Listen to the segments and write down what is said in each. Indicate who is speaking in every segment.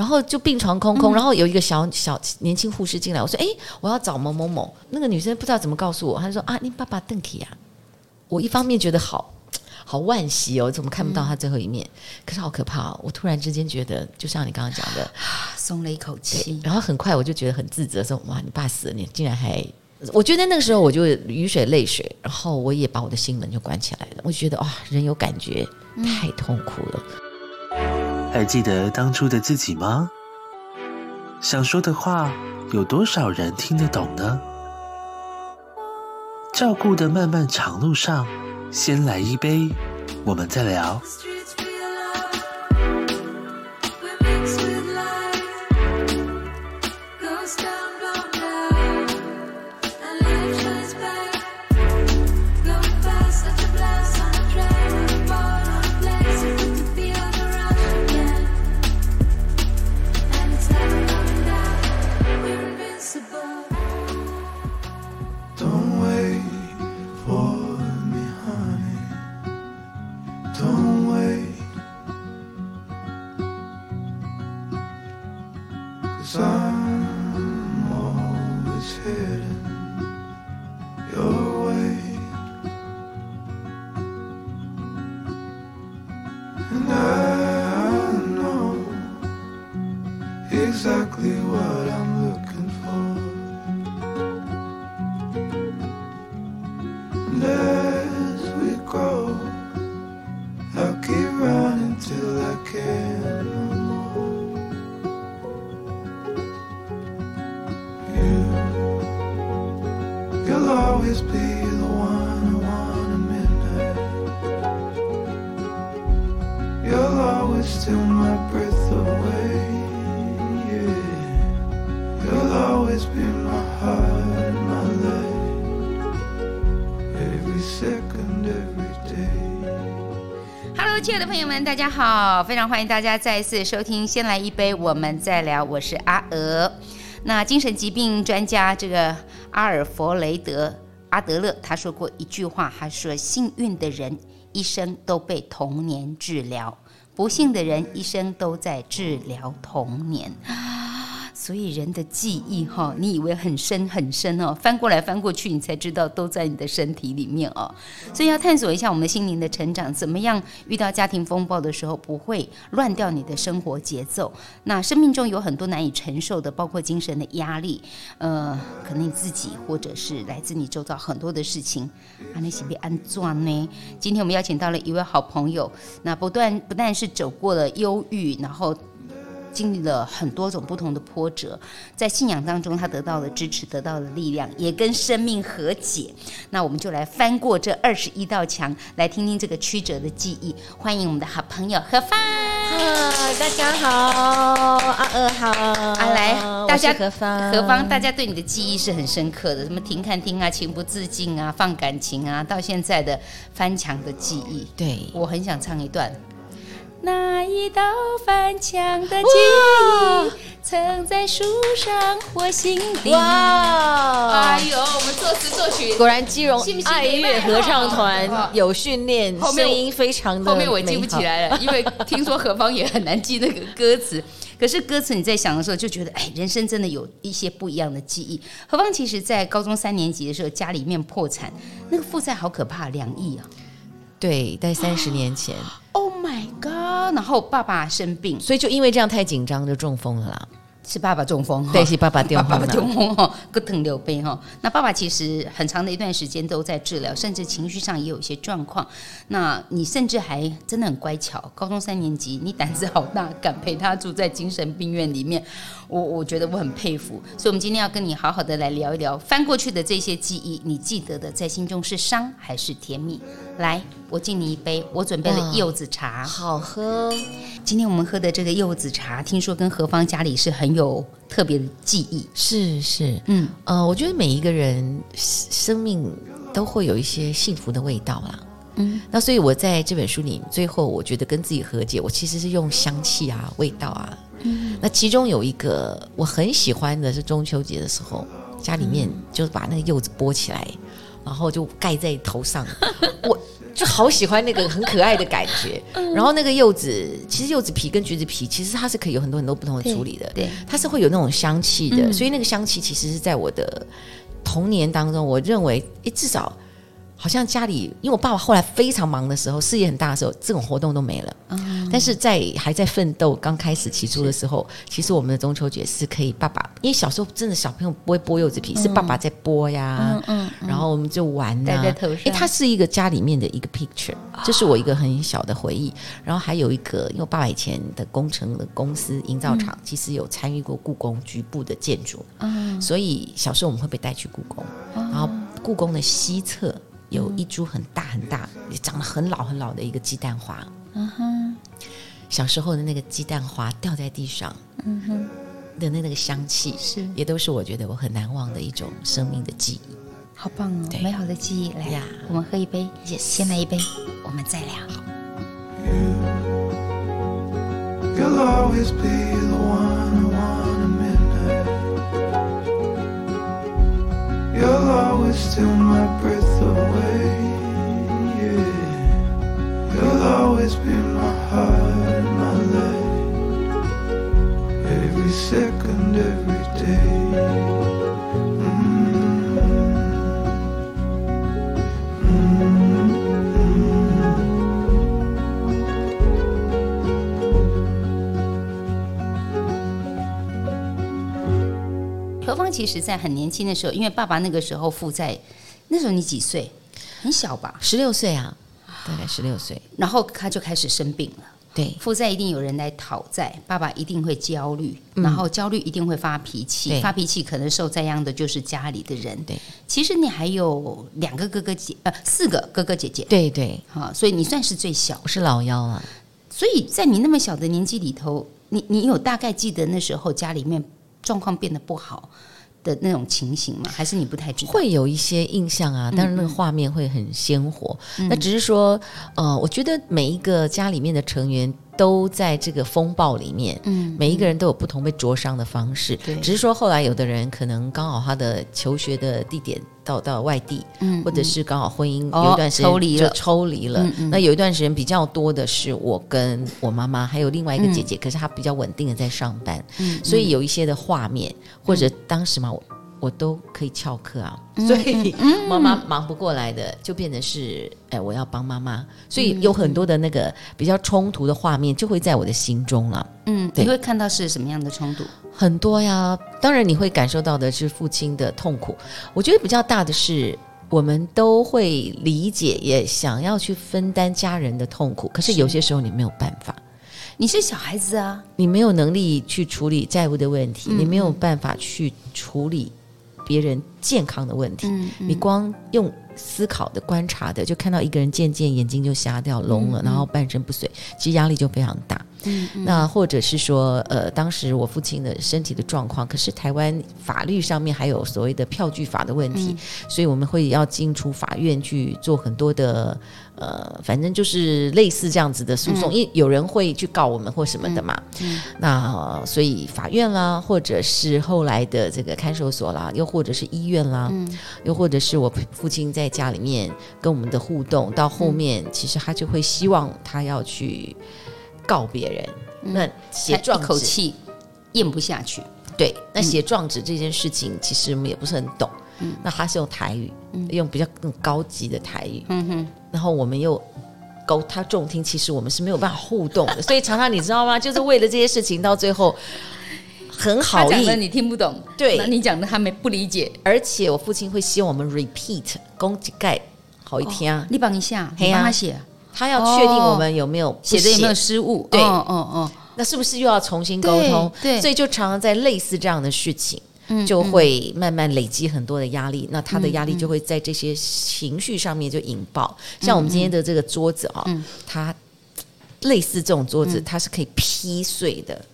Speaker 1: 然后就病床空空，
Speaker 2: 嗯、
Speaker 1: 然后有一个小小年轻护士进来，我说：“哎，我要找某某某。”那个女生不知道怎么告诉我，她说：“啊，你爸爸邓启啊。”我一方面觉得好好惋惜哦，怎么看不到他最后一面？嗯、可是好可怕哦！我突然之间觉得，就像你刚刚讲的，
Speaker 2: 松了一口气。
Speaker 1: 然后很快我就觉得很自责，说：“哇，你爸死了，你竟然还……”我觉得那个时候我就雨水泪水，然后我也把我的心门就关起来了。我觉得哇，人有感觉太痛苦了。
Speaker 3: 还记得当初的自己吗？想说的话，有多少人听得懂呢？照顾的漫漫长路上，先来一杯，我们再聊。
Speaker 2: Hello，亲爱的朋友们，大家好！非常欢迎大家再次收听《先来一杯，我们再聊》。我是阿娥。那精神疾病专家这个阿尔弗雷德阿德勒他说过一句话，他说：“幸运的人一生都被童年治疗，不幸的人一生都在治疗童年。”所以人的记忆哈，你以为很深很深哦，翻过来翻过去，你才知道都在你的身体里面哦。所以要探索一下我们心灵的成长，怎么样遇到家庭风暴的时候不会乱掉你的生活节奏。那生命中有很多难以承受的，包括精神的压力，呃，可能你自己或者是来自你周遭很多的事情，啊，那些被安装呢？今天我们邀请到了一位好朋友，那不断不但是走过了忧郁，然后。经历了很多种不同的波折，在信仰当中，他得到了支持，得到了力量，也跟生命和解。那我们就来翻过这二十一道墙，来听听这个曲折的记忆。欢迎我们的好朋友何芳。
Speaker 1: 大家好，阿娥好，
Speaker 2: 啊来，大家
Speaker 1: 何芳，
Speaker 2: 何芳，大家对你的记忆是很深刻的，什么停看听啊，情不自禁啊，放感情啊，到现在的翻墙的记忆。
Speaker 1: 对，
Speaker 2: 我很想唱一段。那一道翻墙的记忆，曾在树上或心底。哇！哎呦，我们作词作曲，
Speaker 1: 果然基隆爱乐合唱团有训练，声音非常的。
Speaker 2: 后面我记不起来了，因为听说何方也很难记那个歌词。可是歌词你在想的时候，就觉得哎，人生真的有一些不一样的记忆。何方其实在高中三年级的时候，家里面破产，那个负债好可怕，两亿啊。
Speaker 1: 对，在三十年前。
Speaker 2: Oh my god！然后爸爸生病，
Speaker 1: 所以就因为这样太紧张，就中风了啦。
Speaker 2: 是爸爸中风，
Speaker 1: 对，是爸爸中风，
Speaker 2: 爸爸中风哈，个疼流杯哈。那爸爸其实很长的一段时间都在治疗，甚至情绪上也有一些状况。那你甚至还真的很乖巧，高中三年级，你胆子好大，敢陪他住在精神病院里面，我我觉得我很佩服。所以，我们今天要跟你好好的来聊一聊翻过去的这些记忆，你记得的在心中是伤还是甜蜜？来，我敬你一杯，我准备了柚子茶，
Speaker 1: 好喝。
Speaker 2: 今天我们喝的这个柚子茶，听说跟何芳家里是很有特别的记忆。
Speaker 1: 是是，
Speaker 2: 嗯
Speaker 1: 呃，我觉得每一个人生命都会有一些幸福的味道啦。
Speaker 2: 嗯，
Speaker 1: 那所以我在这本书里，最后我觉得跟自己和解，我其实是用香气啊、味道啊。
Speaker 2: 嗯，
Speaker 1: 那其中有一个我很喜欢的是中秋节的时候，家里面就是把那个柚子剥起来，然后就盖在头上。我。就好喜欢那个很可爱的感觉。然后那个柚子，其实柚子皮跟橘子皮，其实它是可以有很多很多不同的处理的。
Speaker 2: 对，
Speaker 1: 它是会有那种香气的，所以那个香气其实是在我的童年当中，我认为，诶，至少。好像家里，因为我爸爸后来非常忙的时候，事业很大的时候，这种活动都没了。嗯，但是在还在奋斗刚开始起初的时候，其实我们的中秋节是可以爸爸，因为小时候真的小朋友不会剥柚子皮，嗯、是爸爸在剥呀。嗯嗯，嗯。然后我们就玩。戴在头上。哎，它是一个家里面的一个 picture，这是我一个很小的回忆。然后还有一个，因为我爸爸以前的工程的公司营造厂，嗯、其实有参与过故宫局部的建筑。嗯。所以小时候我们会被带去故宫，然后故宫的西侧。有一株很大很大，也长得很老很老的一个鸡蛋花。嗯哼，小时候的那个鸡蛋花掉在地上，嗯哼，的那那个香气是，也都是我觉得我很难忘的一种生命的记忆。
Speaker 2: 好棒哦，美好的记忆。来呀，我们喝一杯，Yes. 先来一杯，我们再聊。何方其实，在很年轻的时候，因为爸爸那个时候负债，那时候你几岁？很小吧？
Speaker 1: 十六岁啊，大概十六岁。
Speaker 2: 然后他就开始生病了。
Speaker 1: 对，
Speaker 2: 负债一定有人来讨债，爸爸一定会焦虑，嗯、然后焦虑一定会发脾气，发脾气可能受灾殃的就是家里的人。对，其实你还有两个哥哥姐，呃，四个哥哥姐姐。
Speaker 1: 对对，
Speaker 2: 好，所以你算是最小，
Speaker 1: 我是老幺啊。
Speaker 2: 所以在你那么小的年纪里头，你你有大概记得那时候家里面状况变得不好的那种情形吗？还是你不太知道？
Speaker 1: 会有一些印象啊，但是那个画面会很鲜活。嗯、那只是说，呃，我觉得每一个家里面的成员都在这个风暴里面，嗯，每一个人都有不同被灼伤的方式。对，只是说后来有的人可能刚好他的求学的地点到到外地，嗯，或者是刚好婚姻有一段时间就抽离了。那有一段时间比较多的是我跟我妈妈，还有另外一个姐姐，可是她比较稳定的在上班，嗯，所以有一些的画面或者当时嘛我。我都可以翘课啊，所以妈妈忙不过来的，就变成是，哎，我要帮妈妈，所以有很多的那个比较冲突的画面就会在我的心中了。
Speaker 2: 嗯，你会看到是什么样的冲突？
Speaker 1: 很多呀，当然你会感受到的是父亲的痛苦。我觉得比较大的是，我们都会理解，也想要去分担家人的痛苦，可是有些时候你没有办法。
Speaker 2: 你是小孩子啊，
Speaker 1: 你没有能力去处理债务的问题，你没有办法去处理。别人健康的问题，嗯嗯、你光用思考的、观察的，就看到一个人渐渐眼睛就瞎掉、聋了，然后半身不遂，其实压力就非常大。那或者是说，呃，当时我父亲的身体的状况，可是台湾法律上面还有所谓的票据法的问题，嗯、所以我们会要进出法院去做很多的。呃，反正就是类似这样子的诉讼，嗯、因为有人会去告我们或什么的嘛。嗯嗯、那、呃、所以法院啦，或者是后来的这个看守所啦，又或者是医院啦，嗯、又或者是我父亲在家里面跟我们的互动，到后面、嗯、其实他就会希望他要去告别人。嗯、那写状一口气咽不下去。对，那写状纸这件事情，其实我们也不是很懂。嗯、那他是用台语，嗯、用比较更高级的台语。嗯哼。然后我们又勾他重听，其实我们是没有办法互动的，所以常常你知道吗？就是为了这些事情，到最后 很好意，
Speaker 2: 你听不懂，对，那你讲的他没不理解，
Speaker 1: 而且我父亲会希望我们 repeat 公几盖好一天啊，
Speaker 2: 你帮一下，你帮他写，
Speaker 1: 他要确定我们有没有
Speaker 2: 写的有没有失误，
Speaker 1: 对，嗯嗯，那是不是又要重新沟通？对，所以就常常在类似这样的事情。就会慢慢累积很多的压力，那他的压力就会在这些情绪上面就引爆。像我们今天的这个桌子啊，它类似这种桌子，它是可以劈碎的。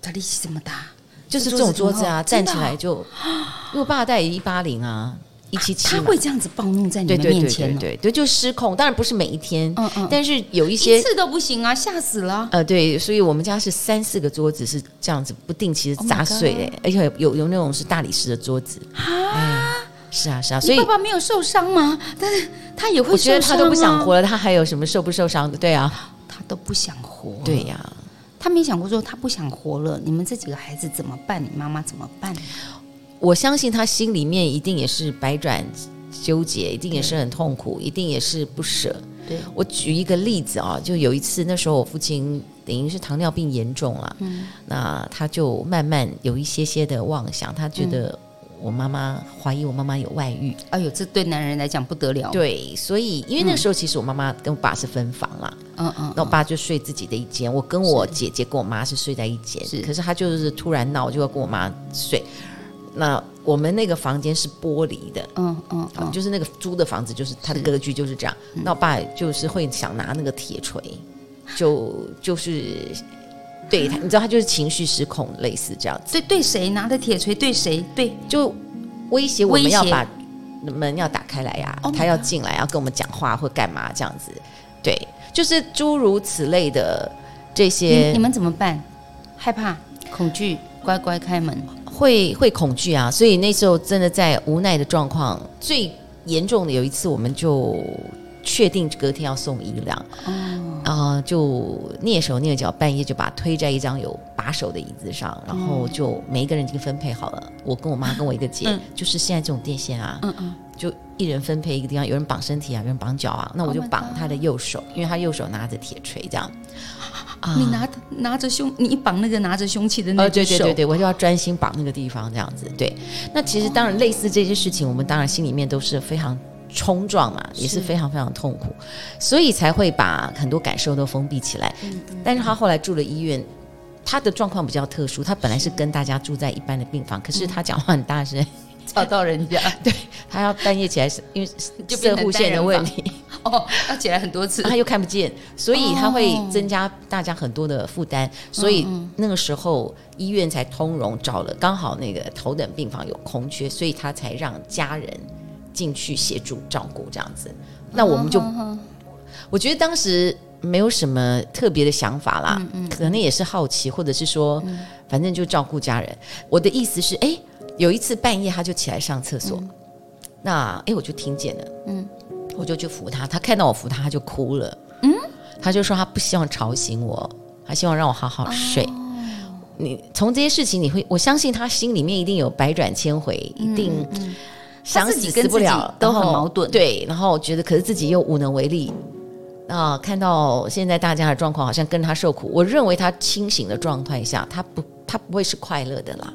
Speaker 2: 它力气这么大，
Speaker 1: 就是这种桌子啊，站起来就，因为我爸带也一八零啊。一七七，
Speaker 2: 他会这样子暴怒在你们面前，
Speaker 1: 对对对，就失控。当然不是每一天，嗯嗯，但是有一些
Speaker 2: 一次都不行啊，吓死了。
Speaker 1: 呃，对，所以我们家是三四个桌子是这样子不定期的砸碎，而且有有那种是大理石的桌子啊，是啊，是啊，所以
Speaker 2: 爸爸没有受伤吗？但是他也会受伤、啊。
Speaker 1: 我觉得他都不想活了，他还有什么受不受伤的？对啊，
Speaker 2: 他都不想活。
Speaker 1: 对呀、啊，
Speaker 2: 他没想过说他不想活了，你们这几个孩子怎么办？你妈妈怎么办？
Speaker 1: 我相信他心里面一定也是百转纠结，一定也是很痛苦，一定也是不舍。
Speaker 2: 对，
Speaker 1: 我举一个例子啊，就有一次那时候我父亲等于是糖尿病严重了，嗯，那他就慢慢有一些些的妄想，他觉得我妈妈怀疑我妈妈有外遇，
Speaker 2: 哎呦，这对男人来讲不得了。
Speaker 1: 对，所以因为那时候其实我妈妈跟我爸是分房啦，嗯嗯，那我爸就睡自己的一间，我跟我姐姐跟我妈是睡在一间，是，可是他就是突然闹，就要跟我妈睡。那我们那个房间是玻璃的，嗯嗯，嗯，就是那个租的房子，就是它的格局就是这样。那我爸就是会想拿那个铁锤，就就是对他，你知道他就是情绪失控，类似这样子。
Speaker 2: 对对，谁拿的铁锤？对谁？对，
Speaker 1: 就威胁我们要把门要打开来呀，他要进来要跟我们讲话或干嘛这样子。对，就是诸如此类的这些。
Speaker 2: 你们怎么办？害怕、恐惧，乖乖开门。
Speaker 1: 会会恐惧啊，所以那时候真的在无奈的状况，最严重的有一次，我们就确定隔天要送医疗，啊、呃，就蹑手蹑脚，半夜就把推在一张有把手的椅子上，然后就每一个人已经分配好了，我跟我妈跟我一个姐，嗯、就是现在这种电线啊，嗯嗯，就一人分配一个地方，有人绑身体啊，有人绑脚啊，那我就绑他的右手，因为他右手拿着铁锤这样。
Speaker 2: 你拿拿着凶，你绑那个拿着凶器的那个手，
Speaker 1: 对对对对，我就要专心绑那个地方，这样子。对，那其实当然类似这些事情，我们当然心里面都是非常冲撞嘛，也是非常非常痛苦，所以才会把很多感受都封闭起来。但是他后来住了医院，他的状况比较特殊，他本来是跟大家住在一般的病房，可是他讲话很大声。
Speaker 2: 吵到人家，
Speaker 1: 对，他要半夜起来，因为 摄护线的问题
Speaker 2: 哦，要起来很多次，
Speaker 1: 他又看不见，所以他会增加大家很多的负担，哦、所以那个时候医院才通融找了，刚好那个头等病房有空缺，所以他才让家人进去协助照顾这样子。那我们就，我觉得当时没有什么特别的想法啦，嗯嗯、可能也是好奇，或者是说，嗯、反正就照顾家人。我的意思是，哎。有一次半夜，他就起来上厕所，嗯、那哎，我就听见了，嗯，我就去扶他，他看到我扶他，他就哭了，嗯，他就说他不希望吵醒我，他希望让我好好睡。哦、你从这些事情，你会我相信他心里面一定有百转千回，嗯、一定想死死不了，
Speaker 2: 都很矛盾，
Speaker 1: 对，然后觉得可是自己又无能为力。啊，看到现在大家的状况好像跟他受苦，我认为他清醒的状态下，他不，他不会是快乐的啦。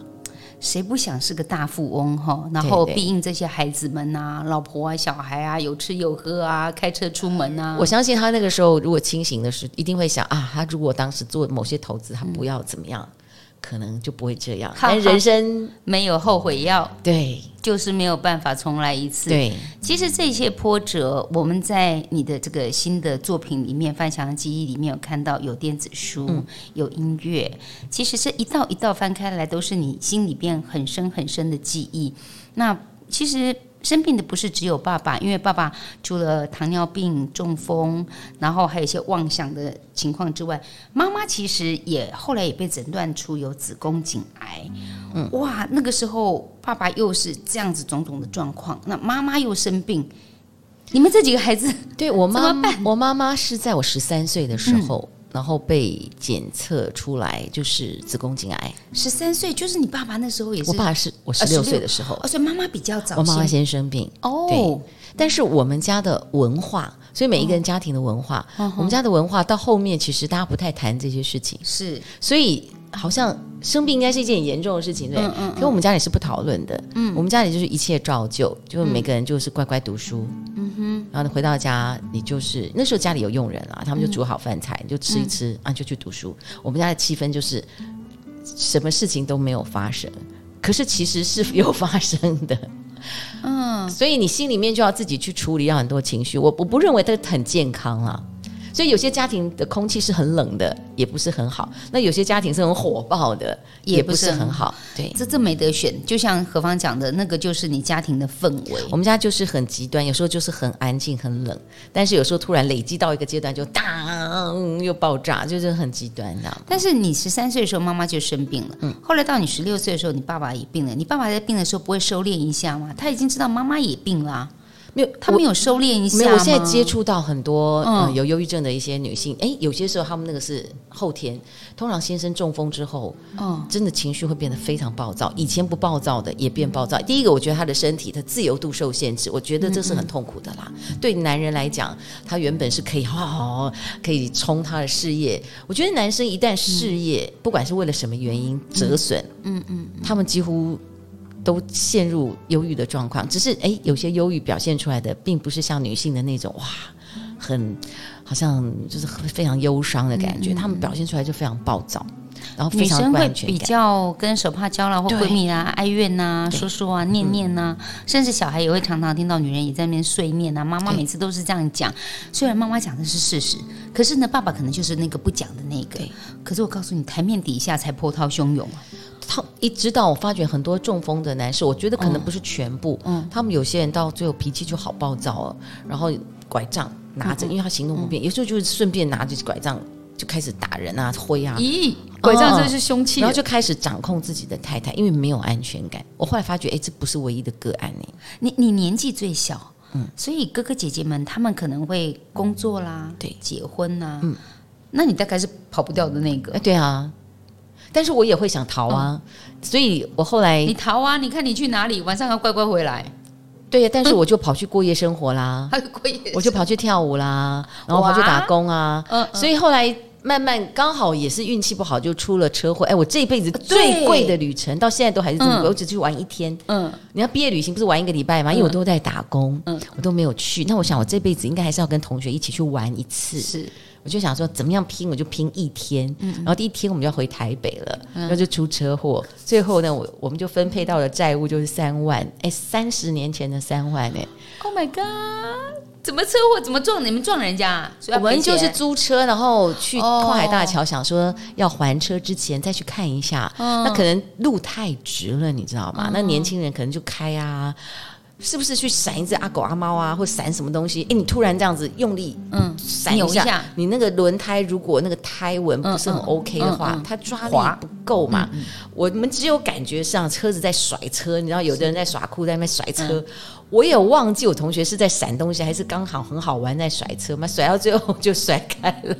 Speaker 2: 谁不想是个大富翁哈？然后庇应这些孩子们啊，对对，老婆啊、小孩啊，有吃有喝啊，开车出门啊。
Speaker 1: 我相信他那个时候如果清醒的时候，一定会想啊，他如果当时做某些投资，他不要怎么样。嗯可能就不会这样，但人生
Speaker 2: 没有后悔药，
Speaker 1: 对，
Speaker 2: 就是没有办法重来一次。
Speaker 1: 对，
Speaker 2: 其实这些波折，我们在你的这个新的作品里面《翻墙的记忆》里面有看到，有电子书，嗯、有音乐，其实是一道一道翻开来，都是你心里边很深很深的记忆。那其实。生病的不是只有爸爸，因为爸爸除了糖尿病、中风，然后还有一些妄想的情况之外，妈妈其实也后来也被诊断出有子宫颈癌。嗯，哇，那个时候爸爸又是这样子种种的状况，那妈妈又生病，你们这几个孩子，
Speaker 1: 对我妈，我妈妈是在我十三岁的时候。嗯然后被检测出来就是子宫颈癌，
Speaker 2: 十三岁就是你爸爸那时候也是，
Speaker 1: 我爸是我十六岁的时候，
Speaker 2: 哦，所以妈妈比较早，
Speaker 1: 我妈妈先生病。哦。对，但是我们家的文化，所以每一个人家庭的文化，哦、我们家的文化到后面其实大家不太谈这些事情，
Speaker 2: 是，
Speaker 1: 所以好像生病应该是一件很严重的事情，对，嗯嗯，可我们家里是不讨论的，嗯，我们家里就是一切照旧，就每个人就是乖乖读书，嗯哼，然后你回到家，你就是那时候家里有佣人啊，他们就煮好饭菜，你就吃一吃啊，就去读书。我们家的气氛就是什么事情都没有发生，可是其实是有发生的，嗯，所以你心里面就要自己去处理要很多情绪。我我不认为它很健康啊，所以有些家庭的空气是很冷的，也不是很好；那有些家庭是很火爆的，也不是很好。对，
Speaker 2: 这这没得选。就像何方讲的那个，就是你家庭的氛围。
Speaker 1: 我们家就是很极端，有时候就是很安静、很冷，但是有时候突然累积到一个阶段，就当又爆炸，就是很极端这样。
Speaker 2: 但是你十三岁的时候，妈妈就生病了。嗯，后来到你十六岁的时候，你爸爸也病了。你爸爸在病的时候不会收敛一下吗？他已经知道妈妈也病了啊。
Speaker 1: 没有，
Speaker 2: 他没有收敛一下。没有，
Speaker 1: 我现在接触到很多、嗯呃、有忧郁症的一些女性，哎，有些时候他们那个是后天，通常先生中风之后，嗯，真的情绪会变得非常暴躁。以前不暴躁的也变暴躁。第一个，我觉得他的身体的自由度受限制，我觉得这是很痛苦的啦。嗯嗯对男人来讲，他原本是可以好好可以冲他的事业。我觉得男生一旦事业、嗯、不管是为了什么原因折损，嗯嗯，嗯，他们几乎。都陷入忧郁的状况，只是哎，有些忧郁表现出来的，并不是像女性的那种哇，很好像就是非常忧伤的感觉，他、嗯、们表现出来就非常暴躁，然后非常不安全感，
Speaker 2: 会比较跟手帕交啦，或闺蜜啊哀怨呐、啊，说说啊念念呐、啊嗯，甚至小孩也会常常听到女人也在那边碎念啊，妈妈每次都是这样讲，虽然妈妈讲的是事实，可是呢，爸爸可能就是那个不讲的那个，可是我告诉你，台面底下才波涛汹涌啊。
Speaker 1: 他一直到我发觉很多中风的男士，我觉得可能不是全部，嗯，他们有些人到最后脾气就好暴躁哦，然后拐杖拿着，因为他行动不便，有时候就是顺便拿着拐杖就开始打人啊、挥啊，
Speaker 2: 咦，拐杖真是凶器，
Speaker 1: 然后就开始掌控自己的太太，因为没有安全感。我后来发觉，哎，这不是唯一的个案呢。
Speaker 2: 你你年纪最小，嗯，所以哥哥姐姐们他们可能会工作啦，对，结婚呐，嗯，那你大概是跑不掉的那个，
Speaker 1: 哎，对啊。但是我也会想逃啊，嗯、所以我后来
Speaker 2: 你逃啊？你看你去哪里？晚上要乖乖回来。
Speaker 1: 对呀，但是我就跑去过夜生活啦，过夜我就跑去跳舞啦，然后跑去打工啊。嗯，所以后来慢慢刚好也是运气不好，就出了车祸。哎，我这一辈子最贵的旅程到现在都还是这么贵，我只去玩一天。嗯，你要毕业旅行不是玩一个礼拜吗？因为我都在打工，嗯，我都没有去。那我想我这辈子应该还是要跟同学一起去玩一次。是。我就想说，怎么样拼，我就拼一天。嗯、然后第一天我们就要回台北了，嗯、然后就出车祸。最后呢，我我们就分配到了债务，就是三万。哎，三十年前的三万哎
Speaker 2: ！Oh my god！怎么车祸？怎么撞？你们撞人家？
Speaker 1: 我们就是租车，然后去跨海大桥，想说要还车之前再去看一下。哦、那可能路太直了，你知道吗？哦、那年轻人可能就开啊。是不是去闪一只阿狗阿猫啊，或闪什么东西？哎，你突然这样子用力，嗯，闪一下，你那个轮胎如果那个胎纹不是很 OK 的话，它抓力不够嘛。我们只有感觉上车子在甩车，你知道，有的人在耍酷，在那边甩车。我也忘记我同学是在闪东西，还是刚好很好玩在甩车嘛？甩到最后就甩开了，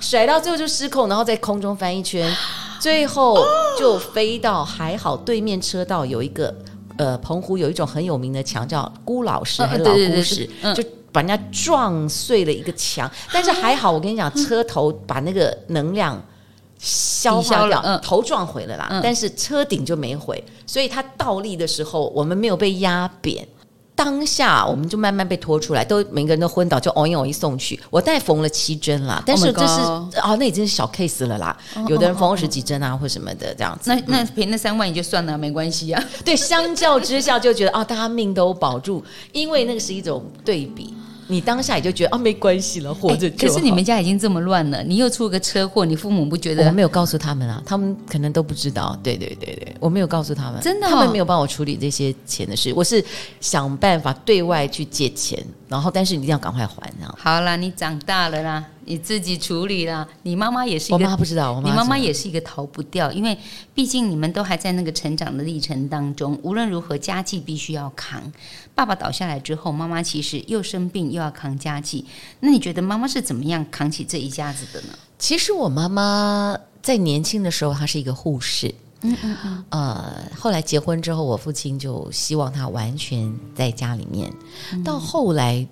Speaker 1: 甩到最后就失控，然后在空中翻一圈，最后就飞到还好对面车道有一个。呃，澎湖有一种很有名的墙叫孤老石，还是老孤石，就把人家撞碎了一个墙。但是还好，我跟你讲，车头把那个能量消化掉，嗯、头撞毁了啦，嗯、但是车顶就没毁，所以它倒立的时候，我们没有被压扁。当下我们就慢慢被拖出来，都每个人都昏倒，就哦一哦一送去。我大概缝了七针啦，但是这是哦，哦，那已经是小 case 了啦。哦、有的人缝二十几针啊，或什么的这样子。
Speaker 2: 那那赔那三万也就算了，没关系啊。
Speaker 1: 对，相较之下就觉得啊、哦，大家命都保住，因为那个是一种对比。你当下也就觉得啊，没关系了，活着。
Speaker 2: 可是你们家已经这么乱了，你又出个车祸，你父母不觉得？
Speaker 1: 我没有告诉他们啊，他们可能都不知道。对对对对，我没有告诉他们，
Speaker 2: 真的、哦，
Speaker 1: 他们没有帮我处理这些钱的事。我是想办法对外去借钱，然后但是你一定要赶快还啊。
Speaker 2: 好啦，你长大了啦。你自己处理啦，你妈妈也是一个，
Speaker 1: 我妈不知道，我妈
Speaker 2: 你妈妈也是一个逃不掉，因为毕竟你们都还在那个成长的历程当中，无论如何家计必须要扛。爸爸倒下来之后，妈妈其实又生病又要扛家计，那你觉得妈妈是怎么样扛起这一家子的呢？
Speaker 1: 其实我妈妈在年轻的时候，她是一个护士，嗯嗯嗯，呃，后来结婚之后，我父亲就希望她完全在家里面，嗯、到后来。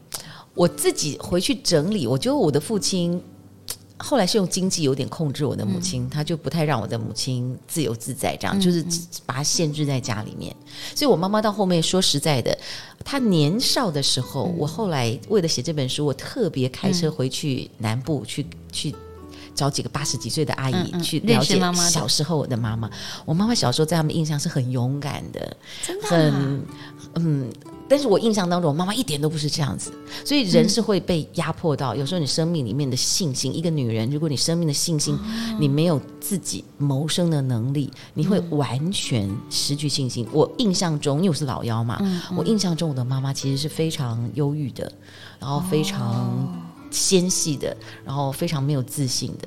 Speaker 1: 我自己回去整理，我觉得我的父亲 后来是用经济有点控制我的母亲，嗯、他就不太让我的母亲自由自在，这样、嗯、就是把她限制在家里面。所以我妈妈到后面说实在的，她年少的时候，嗯、我后来为了写这本书，我特别开车回去南部去、嗯、去找几个八十几岁的阿姨、去了解小时候我的妈妈。我妈妈小时候在他们印象是很勇敢的，很嗯。但是我印象当中，我妈妈一点都不是这样子，所以人是会被压迫到。嗯、有时候你生命里面的信心，一个女人，如果你生命的信心，哦、你没有自己谋生的能力，你会完全失去信心。嗯、我印象中，因为我是老幺嘛，我印象中我的妈妈其实是非常忧郁的，然后非常纤细的，然后非常没有自信的。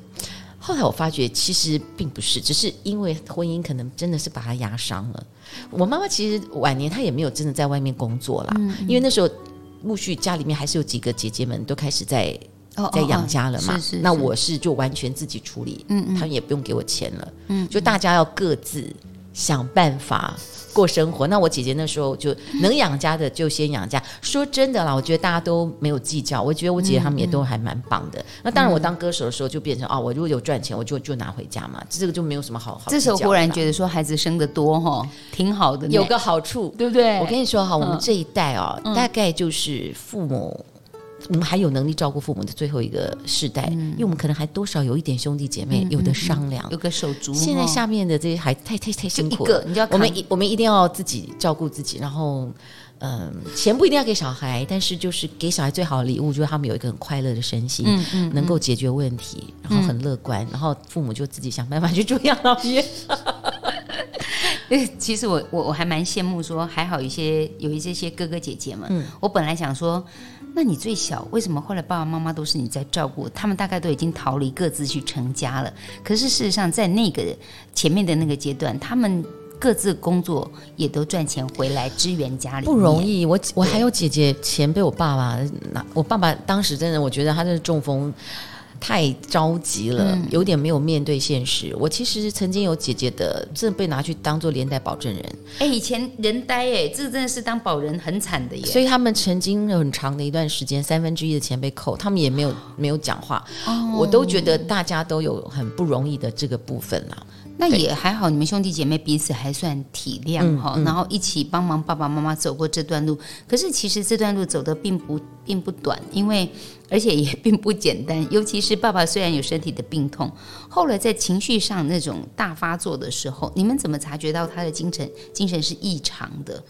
Speaker 1: 后来我发觉，其实并不是，只是因为婚姻可能真的是把她压伤了。我妈妈其实晚年她也没有真的在外面工作啦，因为那时候陆续家里面还是有几个姐姐们都开始在在养家了嘛。哦哦哦、是是是，那我是就完全自己处理，嗯嗯，他们也不用给我钱了，嗯，就大家要各自想办法。过生活，那我姐姐那时候就能养家的就先养家。说真的啦，我觉得大家都没有计较。我觉得我姐姐他们也都还蛮棒的。嗯、那当然，我当歌手的时候就变成啊、我如果有赚钱，我就就拿回家嘛。这个就没有什么好好。
Speaker 2: 这时候忽然觉得说孩子生的多哈，挺好的。
Speaker 1: 有个好处，对不对？我跟你说哈，我们这一代哦，
Speaker 2: 嗯、
Speaker 1: 大概就是父母。我们还有能力照顾父母的最后一个世代，嗯、因为我们可能还多少有一点兄弟姐妹，嗯、有的商量，
Speaker 2: 有个手足。
Speaker 1: 现在下面的这些还太太太辛苦了，你我们一我们一定要自己照顾自己，然后嗯、呃，钱不一定要给小孩，但是就是给小孩最好的礼物，就是他们有一个很快乐的身心，嗯嗯，能够解决问题，然后很乐观，嗯、然后父母就自己想办法去住养老院。
Speaker 2: 其实我我我还蛮羡慕说，还好一些有一些些哥哥姐姐们。嗯，我本来想说，那你最小，为什么后来爸爸妈妈都是你在照顾？他们大概都已经逃离各自去成家了。可是事实上，在那个前面的那个阶段，他们各自工作也都赚钱回来支援家里，
Speaker 1: 不容易。我我还有姐姐，钱被我爸爸拿。我爸爸当时真的，我觉得他是中风。太着急了，嗯、有点没有面对现实。我其实曾经有姐姐的，真的被拿去当做连带保证人。
Speaker 2: 哎，以前人呆哎，这真的是当保人很惨的耶。
Speaker 1: 所以他们曾经有很长的一段时间，三分之一的钱被扣，他们也没有没有讲话。哦、我都觉得大家都有很不容易的这个部分啦。
Speaker 2: 那也还好，你们兄弟姐妹彼此还算体谅哈，嗯嗯、然后一起帮忙爸爸妈妈走过这段路。可是其实这段路走的并不并不短，因为 而且也并不简单。尤其是爸爸虽然有身体的病痛，后来在情绪上那种大发作的时候，你们怎么察觉到他的精神精神是异常的？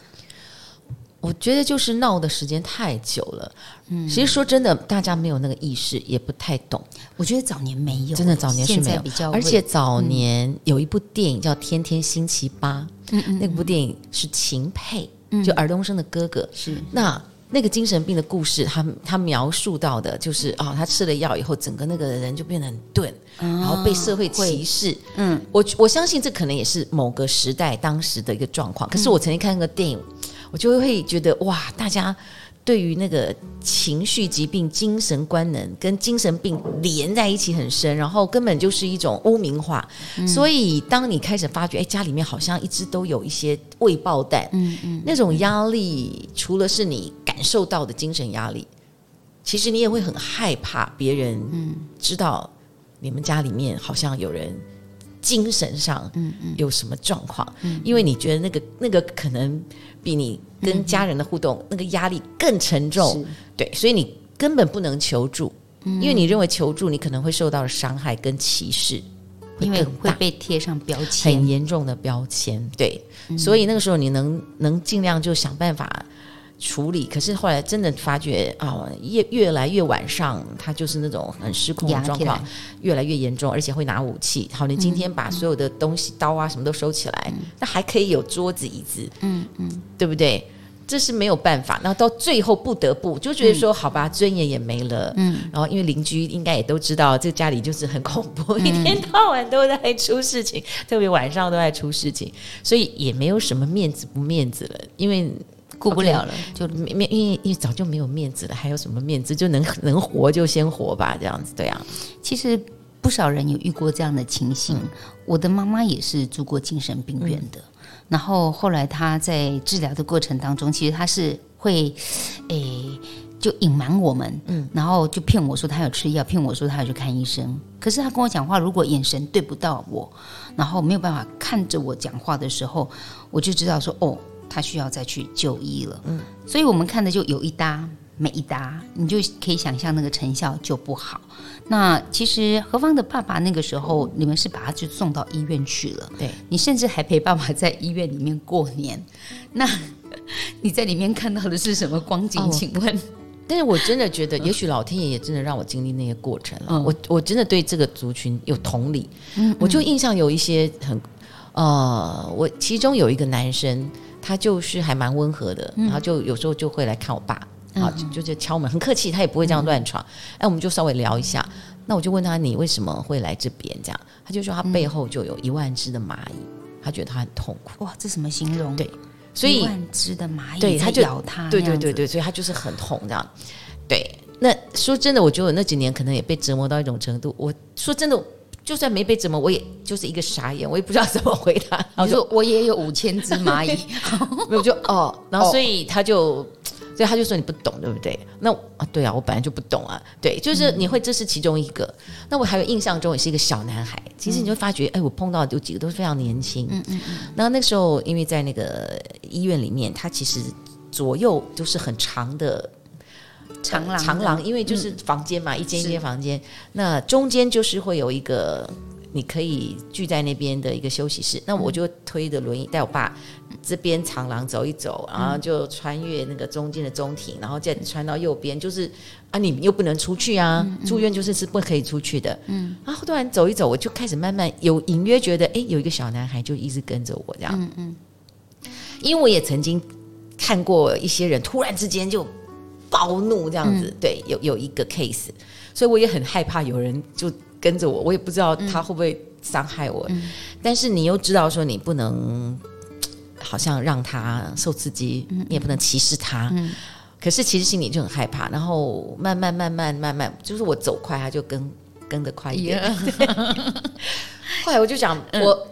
Speaker 1: 我觉得就是闹的时间太久了。嗯，其实说真的，大家没有那个意识，也不太懂。
Speaker 2: 我觉得早年没有，
Speaker 1: 真的早年是没有。
Speaker 2: 比较，
Speaker 1: 而且早年有一部电影叫《天天星期八》，嗯嗯，那部电影是秦沛，就尔冬升的哥哥。是那那个精神病的故事，他他描述到的就是啊，他吃了药以后，整个那个人就变得很钝，然后被社会歧视。嗯，我我相信这可能也是某个时代当时的一个状况。可是我曾经看那个电影。我就会觉得哇，大家对于那个情绪疾病、精神官能跟精神病连在一起很深，然后根本就是一种污名化。嗯、所以，当你开始发觉，哎，家里面好像一直都有一些未爆弹，嗯嗯，那种压力，除了是你感受到的精神压力，其实你也会很害怕别人知道你们家里面好像有人。精神上，嗯嗯，有什么状况？嗯嗯，因为你觉得那个那个可能比你跟家人的互动、那个压力更沉重，对，所以你根本不能求助，嗯、因为你认为求助你可能会受到的伤害跟歧视，
Speaker 2: 因为会被贴上标签，
Speaker 1: 很严重的标签，对，嗯、所以那个时候你能能尽量就想办法。处理，可是后来真的发觉啊，越越来越晚上，他就是那种很失控的状况，越来越严重，而且会拿武器。好，你今天把所有的东西、嗯、刀啊什么都收起来，那、嗯、还可以有桌子椅子，嗯嗯，嗯对不对？这是没有办法。那到最后不得不就觉得说，嗯、好吧，尊严也没了。嗯，然后因为邻居应该也都知道，这个家里就是很恐怖，嗯、一天到晚都在出事情，特别晚上都在出事情，所以也没有什么面子不面子了，因为。
Speaker 2: 顾不了了
Speaker 1: 就面因为因为早就没有面子了，还有什么面子？就能能活就先活吧，这样子对啊。
Speaker 2: 其实不少人有遇过这样的情形，嗯、我的妈妈也是住过精神病院的。嗯、然后后来她在治疗的过程当中，其实她是会诶就隐瞒我们，嗯，然后就骗我说她有吃药，骗我说她有去看医生。可是她跟我讲话，如果眼神对不到我，然后没有办法看着我讲话的时候，我就知道说哦。他需要再去就医了，嗯，所以我们看的就有一搭没一搭，你就可以想象那个成效就不好。那其实何方的爸爸那个时候，你们是把他就送到医院去了，对，你甚至还陪爸爸在医院里面过年。那 你在里面看到的是什么光景？请问？哦
Speaker 1: 但是我真的觉得，也许老天爷也真的让我经历那些过程了。嗯、我我真的对这个族群有同理，嗯嗯、我就印象有一些很，呃，我其中有一个男生，他就是还蛮温和的，嗯、然后就有时候就会来看我爸，啊、嗯，就就敲门，很客气，他也不会这样乱闯。哎、嗯，我们就稍微聊一下，那我就问他，你为什么会来这边？这样，他就说他背后就有一万只的蚂蚁，他觉得他很痛苦。
Speaker 2: 哇，这什么形容？
Speaker 1: 对。所以
Speaker 2: 一，万只的蚂蚁
Speaker 1: 对，他就
Speaker 2: 咬他，
Speaker 1: 对对对对，所以他就是很痛这样。对，那说真的，我觉得我那几年可能也被折磨到一种程度。我说真的，就算没被折磨，我也就是一个傻眼，我也不知道怎么回答。
Speaker 2: 然后说我也有五千只蚂蚁，
Speaker 1: 没有就哦，然后所以他就。哦所以他就说你不懂，对不对？那啊，对啊，我本来就不懂啊。对，就是你会，这是其中一个。那我还有印象中也是一个小男孩。其实你会发觉，哎，我碰到有几个都是非常年轻。嗯嗯嗯。那那时候，因为在那个医院里面，他其实左右都是很长的
Speaker 2: 长廊，
Speaker 1: 长廊，因为就是房间嘛，一间一间房间。那中间就是会有一个。你可以聚在那边的一个休息室，那我就推着轮椅带我爸这边长廊走一走，然后就穿越那个中间的中庭，然后再穿到右边，就是啊，你又不能出去啊，住院就是是不可以出去的，嗯，然后突然走一走，我就开始慢慢有隐约觉得，哎，有一个小男孩就一直跟着我这样，嗯嗯，因为我也曾经看过一些人突然之间就暴怒这样子，对，有有一个 case，所以我也很害怕有人就。跟着我，我也不知道他会不会伤害我，嗯、但是你又知道说你不能，好像让他受刺激，嗯、你也不能歧视他。嗯、可是其实心里就很害怕，然后慢慢慢慢慢慢，就是我走快，他就跟跟得快一点。后来我就想，我、嗯、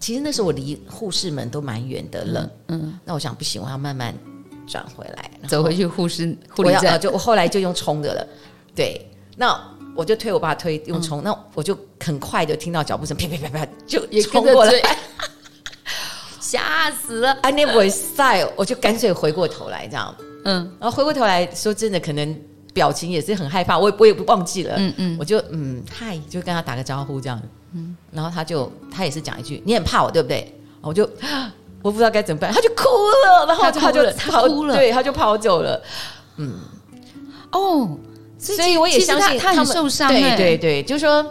Speaker 1: 其实那时候我离护士们都蛮远的了。嗯，嗯那我想不行，我要慢慢转回来，
Speaker 2: 走回去护士护理站。
Speaker 1: 就我后来就用冲的了。对，那。我就推我爸推用冲，嗯、那我就很快就听到脚步声，啪啪啪啪就也冲过来，
Speaker 2: 吓死了
Speaker 1: ！I never style，我就干脆回过头来这样，嗯，然后回过头来说真的，可能表情也是很害怕，我也我也不忘记了，嗯嗯，我就嗯嗨，就跟他打个招呼这样，嗯，然后他就他也是讲一句，你很怕我对不对？我就我不知道该怎么办，他就哭了，然后他就他
Speaker 2: 哭了，
Speaker 1: 对，他就跑走了，嗯，
Speaker 2: 哦。
Speaker 1: 所以我也相信
Speaker 2: 他，他很受伤。
Speaker 1: 对对对，就是说，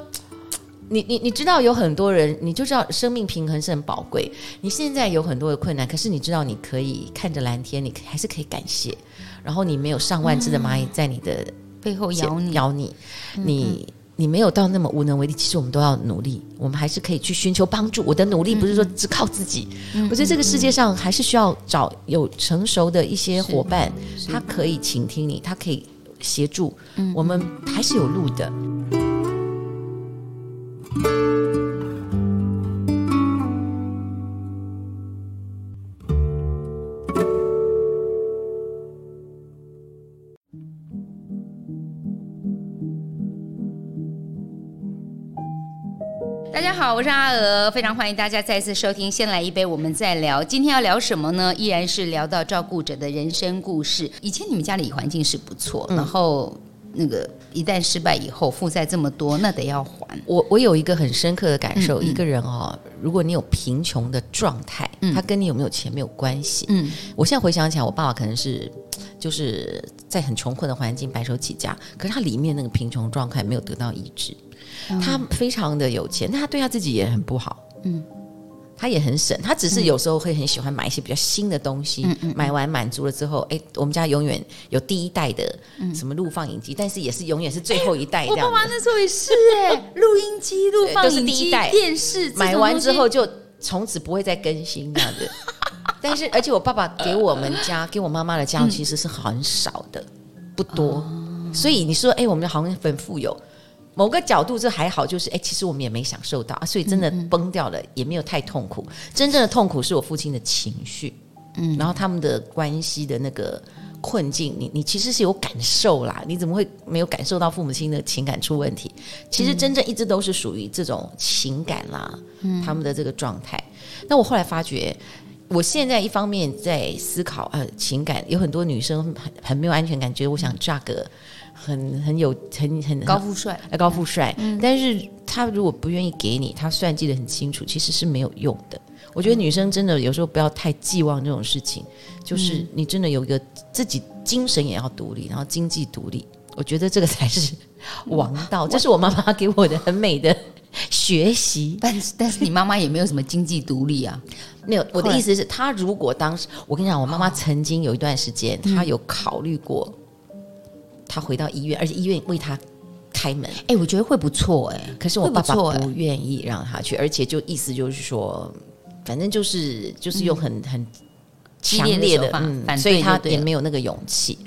Speaker 1: 你你你知道有很多人，你就知道生命平衡是很宝贵。你现在有很多的困难，可是你知道你可以看着蓝天，你还是可以感谢。然后你没有上万只的蚂蚁在你的
Speaker 2: 背后咬你
Speaker 1: 咬你，你你没有到那么无能为力。其实我们都要努力，我们还是可以去寻求帮助。我的努力不是说只靠自己，我觉得这个世界上还是需要找有成熟的一些伙伴，他可以倾听你，他可以。协助，我们还是有路的。
Speaker 2: 家好，我是阿娥，非常欢迎大家再次收听。先来一杯，我们再聊。今天要聊什么呢？依然是聊到照顾者的人生故事。以前你们家里环境是不错，嗯、然后那个一旦失败以后，负债这么多，那得要还。
Speaker 1: 我我有一个很深刻的感受，嗯嗯、一个人哦，如果你有贫穷的状态，嗯、他跟你有没有钱没有关系。嗯，我现在回想起来，我爸爸可能是就是在很穷困的环境白手起家，可是他里面那个贫穷状态没有得到医治。他非常的有钱，但他对他自己也很不好。嗯，他也很省，他只是有时候会很喜欢买一些比较新的东西。嗯嗯，买完满足了之后，哎，我们家永远有第一代的什么录放影机，但是也是永远是最后一代。我
Speaker 2: 爸妈那时候也是哎，录音机、录放影机、电视，
Speaker 1: 买完之后就从此不会再更新这样子。但是，而且我爸爸给我们家、给我妈妈的家其实是很少的，不多。所以你说，哎，我们好像很富有。某个角度这还好，就是哎，其实我们也没享受到啊，所以真的崩掉了，也没有太痛苦。真正的痛苦是我父亲的情绪，嗯，然后他们的关系的那个困境，你你其实是有感受啦，你怎么会没有感受到父母亲的情感出问题？其实真正一直都是属于这种情感啦，嗯，他们的这个状态。那我后来发觉，我现在一方面在思考呃情感，有很多女生很很没有安全感，觉得我想嫁个很很有很很
Speaker 2: 高富帅，
Speaker 1: 呃高富帅，
Speaker 2: 嗯、
Speaker 1: 但是他如果不愿意给你，他算计的很清楚，其实是没有用的。我觉得女生真的有时候不要太寄望这种事情，就是你真的有一个自己精神也要独立，然后经济独立，我觉得这个才是王道。这是我妈妈给我的很美的学习。
Speaker 2: 但是但是你妈妈也没有什么经济独立啊，
Speaker 1: 没有。我的意思是，她如果当时，我跟你讲，我妈妈曾经有一段时间，她有考虑过，她回到医院，而且医院为她开门。
Speaker 2: 哎，我觉得会不错哎，
Speaker 1: 可是我爸爸不愿意让她去，而且就意思就是说。反正就是就是用很、嗯、很强烈的，嗯，所以他也没有那个勇气，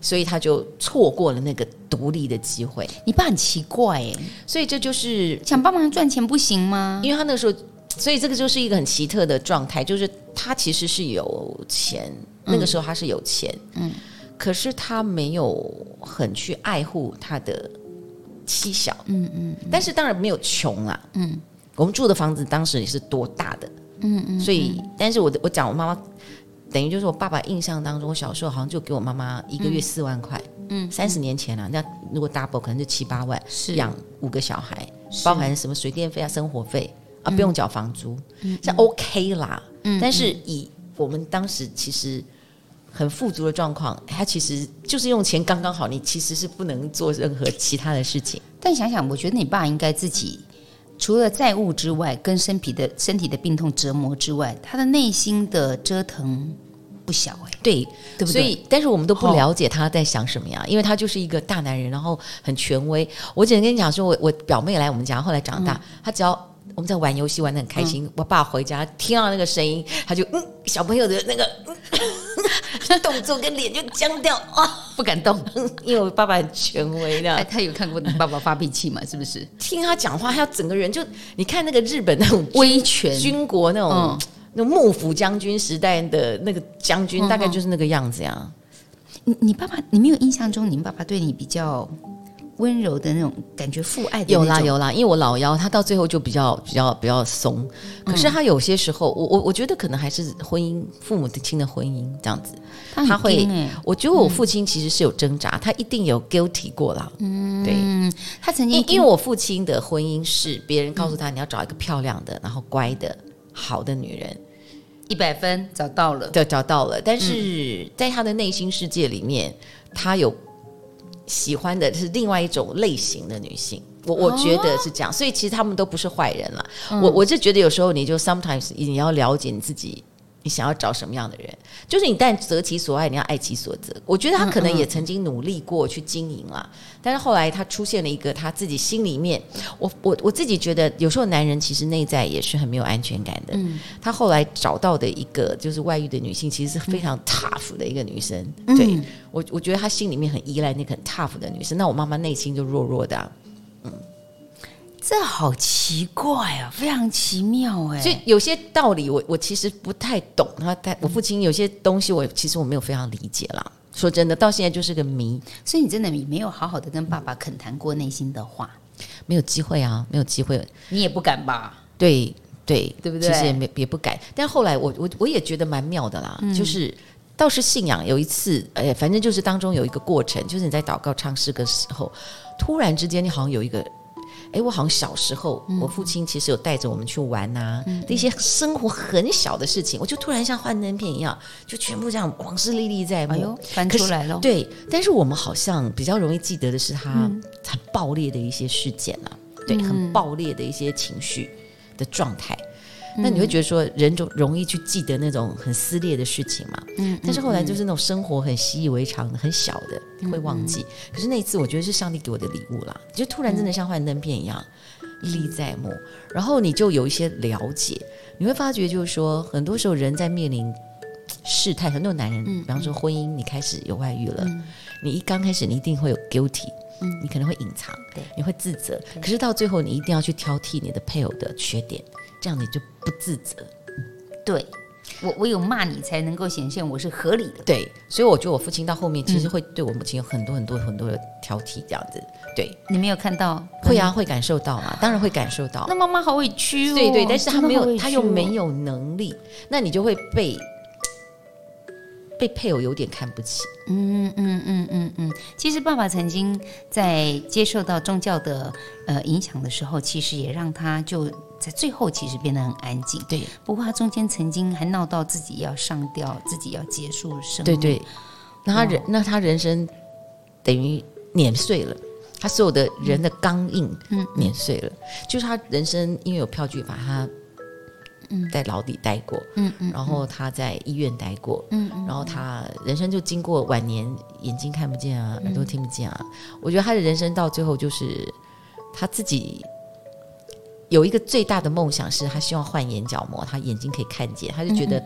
Speaker 1: 所以他就错过了那个独立的机会。
Speaker 2: 你爸很奇怪哎，
Speaker 1: 所以这就是
Speaker 2: 想帮忙赚钱不行吗？
Speaker 1: 因为他那个时候，所以这个就是一个很奇特的状态，就是他其实是有钱，嗯、那个时候他是有钱，嗯，可是他没有很去爱护他的妻小，嗯嗯，但是当然没有穷啊，嗯，我们住的房子当时也是多大的。嗯嗯，所以，但是我我讲我妈妈，等于就是我爸爸印象当中，我小时候好像就给我妈妈一个月四万块，嗯，三十年前了，那如果 double 可能就七八万，是养五个小孩，包含什么水电费啊、生活费啊，不用缴房租，这 OK 啦。嗯，但是以我们当时其实很富足的状况，他其实就是用钱刚刚好，你其实是不能做任何其他的事情。
Speaker 2: 但想想，我觉得你爸应该自己。除了债务之外，跟身体的身体的病痛折磨之外，他的内心的折腾不小哎、欸，
Speaker 1: 对
Speaker 2: 对不对？
Speaker 1: 所以，但是我们都不了解他在想什么呀，哦、因为他就是一个大男人，然后很权威。我只能跟你讲说，我我表妹来我们家，后来长大，嗯、他只要我们在玩游戏玩得很开心，嗯、我爸回家听到那个声音，他就嗯，小朋友的那个。动作跟脸就僵掉啊，不敢动，因为我爸爸很权威的。
Speaker 2: 他有看过你爸爸发脾气嘛？是不是？
Speaker 1: 听他讲话，他要整个人就你看那个日本那种
Speaker 2: 威权
Speaker 1: 军国那种、嗯、那种幕府将军时代的那个将军，大概就是那个样子呀。
Speaker 2: 你你爸爸，你没有印象中，你们爸爸对你比较？温柔的那种感觉，父爱的
Speaker 1: 有啦有啦，因为我老幺他到最后就比较比较比较松，可是他有些时候，我我我觉得可能还是婚姻父母亲的婚姻这样子，他，他会，我觉得我父亲其实是有挣扎，嗯、他一定有 guilty 过了，嗯，对，
Speaker 2: 他曾经因，
Speaker 1: 因为我父亲的婚姻是别人告诉他你要找一个漂亮的，然后乖的好的女人，
Speaker 2: 一百分找到了，
Speaker 1: 对，找到了，但是在他的内心世界里面，他有。喜欢的是另外一种类型的女性，我我觉得是这样，所以其实他们都不是坏人了。嗯、我我就觉得有时候你就 sometimes 你要了解你自己。你想要找什么样的人？就是你但择其所爱，你要爱其所择。我觉得他可能也曾经努力过去经营了，嗯嗯，但是后来他出现了一个他自己心里面，我我我自己觉得有时候男人其实内在也是很没有安全感的。嗯，他后来找到的一个就是外遇的女性，其实是非常 tough 的一个女生。嗯、对我，我觉得他心里面很依赖那个很 tough 的女生。那我妈妈内心就弱弱的、啊。
Speaker 2: 这好奇怪啊，非常奇妙哎！
Speaker 1: 所以有些道理我，我我其实不太懂。他他我父亲有些东西，我其实我没有非常理解啦。说真的，到现在就是个谜。
Speaker 2: 所以你真的没有好好的跟爸爸恳谈过内心的话，
Speaker 1: 没有机会啊，没有机会。
Speaker 2: 你也不敢吧？
Speaker 1: 对对
Speaker 2: 对不对？
Speaker 1: 其实也没也不敢。但后来我我我也觉得蛮妙的啦，嗯、就是倒是信仰。有一次，哎，反正就是当中有一个过程，就是你在祷告唱诗歌时候，突然之间你好像有一个。哎，我好像小时候，嗯、我父亲其实有带着我们去玩啊，嗯、一些生活很小的事情，我就突然像幻灯片一样，就全部这样往事历历在目，哎呦，
Speaker 2: 翻出来了。
Speaker 1: 对，但是我们好像比较容易记得的是他很爆裂的一些事件啊，嗯、对，很爆裂的一些情绪的状态。那你会觉得说人总容易去记得那种很撕裂的事情嘛？嗯，但是后来就是那种生活很习以为常的、很小的，你会忘记。嗯、可是那一次，我觉得是上帝给我的礼物啦，就突然真的像幻灯片一样历历在目，然后你就有一些了解，你会发觉就是说，很多时候人在面临事态，很多男人，比方说婚姻，你开始有外遇了，嗯、你一刚开始你一定会有 guilty，嗯，你可能会隐藏，对，你会自责，可是到最后你一定要去挑剔你的配偶的缺点。这样你就不自责，
Speaker 2: 对。我我有骂你才能够显现我是合理的。
Speaker 1: 对，所以我觉得我父亲到后面其实会对我母亲有很多很多很多的挑剔，这样子。对，
Speaker 2: 你没有看到？
Speaker 1: 会啊，会感受到嘛？当然会感受到。
Speaker 2: 那妈妈好委屈哦。
Speaker 1: 对对，但是他没有，他又没有能力，那你就会被。被配偶有点看不起，
Speaker 2: 嗯嗯嗯嗯嗯。其实爸爸曾经在接受到宗教的呃影响的时候，其实也让他就在最后其实变得很安静。
Speaker 1: 对，
Speaker 2: 不过他中间曾经还闹到自己要上吊，自己要结束生命。
Speaker 1: 对对，那他人那他人生等于碾碎了，他所有的人的刚硬嗯碾碎了，就是他人生因为有票据把他。在牢底待过，嗯嗯，然后他在医院待过，嗯嗯，然后他人生就经过晚年，眼睛看不见啊，耳朵听不见啊。我觉得他的人生到最后就是他自己有一个最大的梦想，是他希望换眼角膜，他眼睛可以看见，他就觉得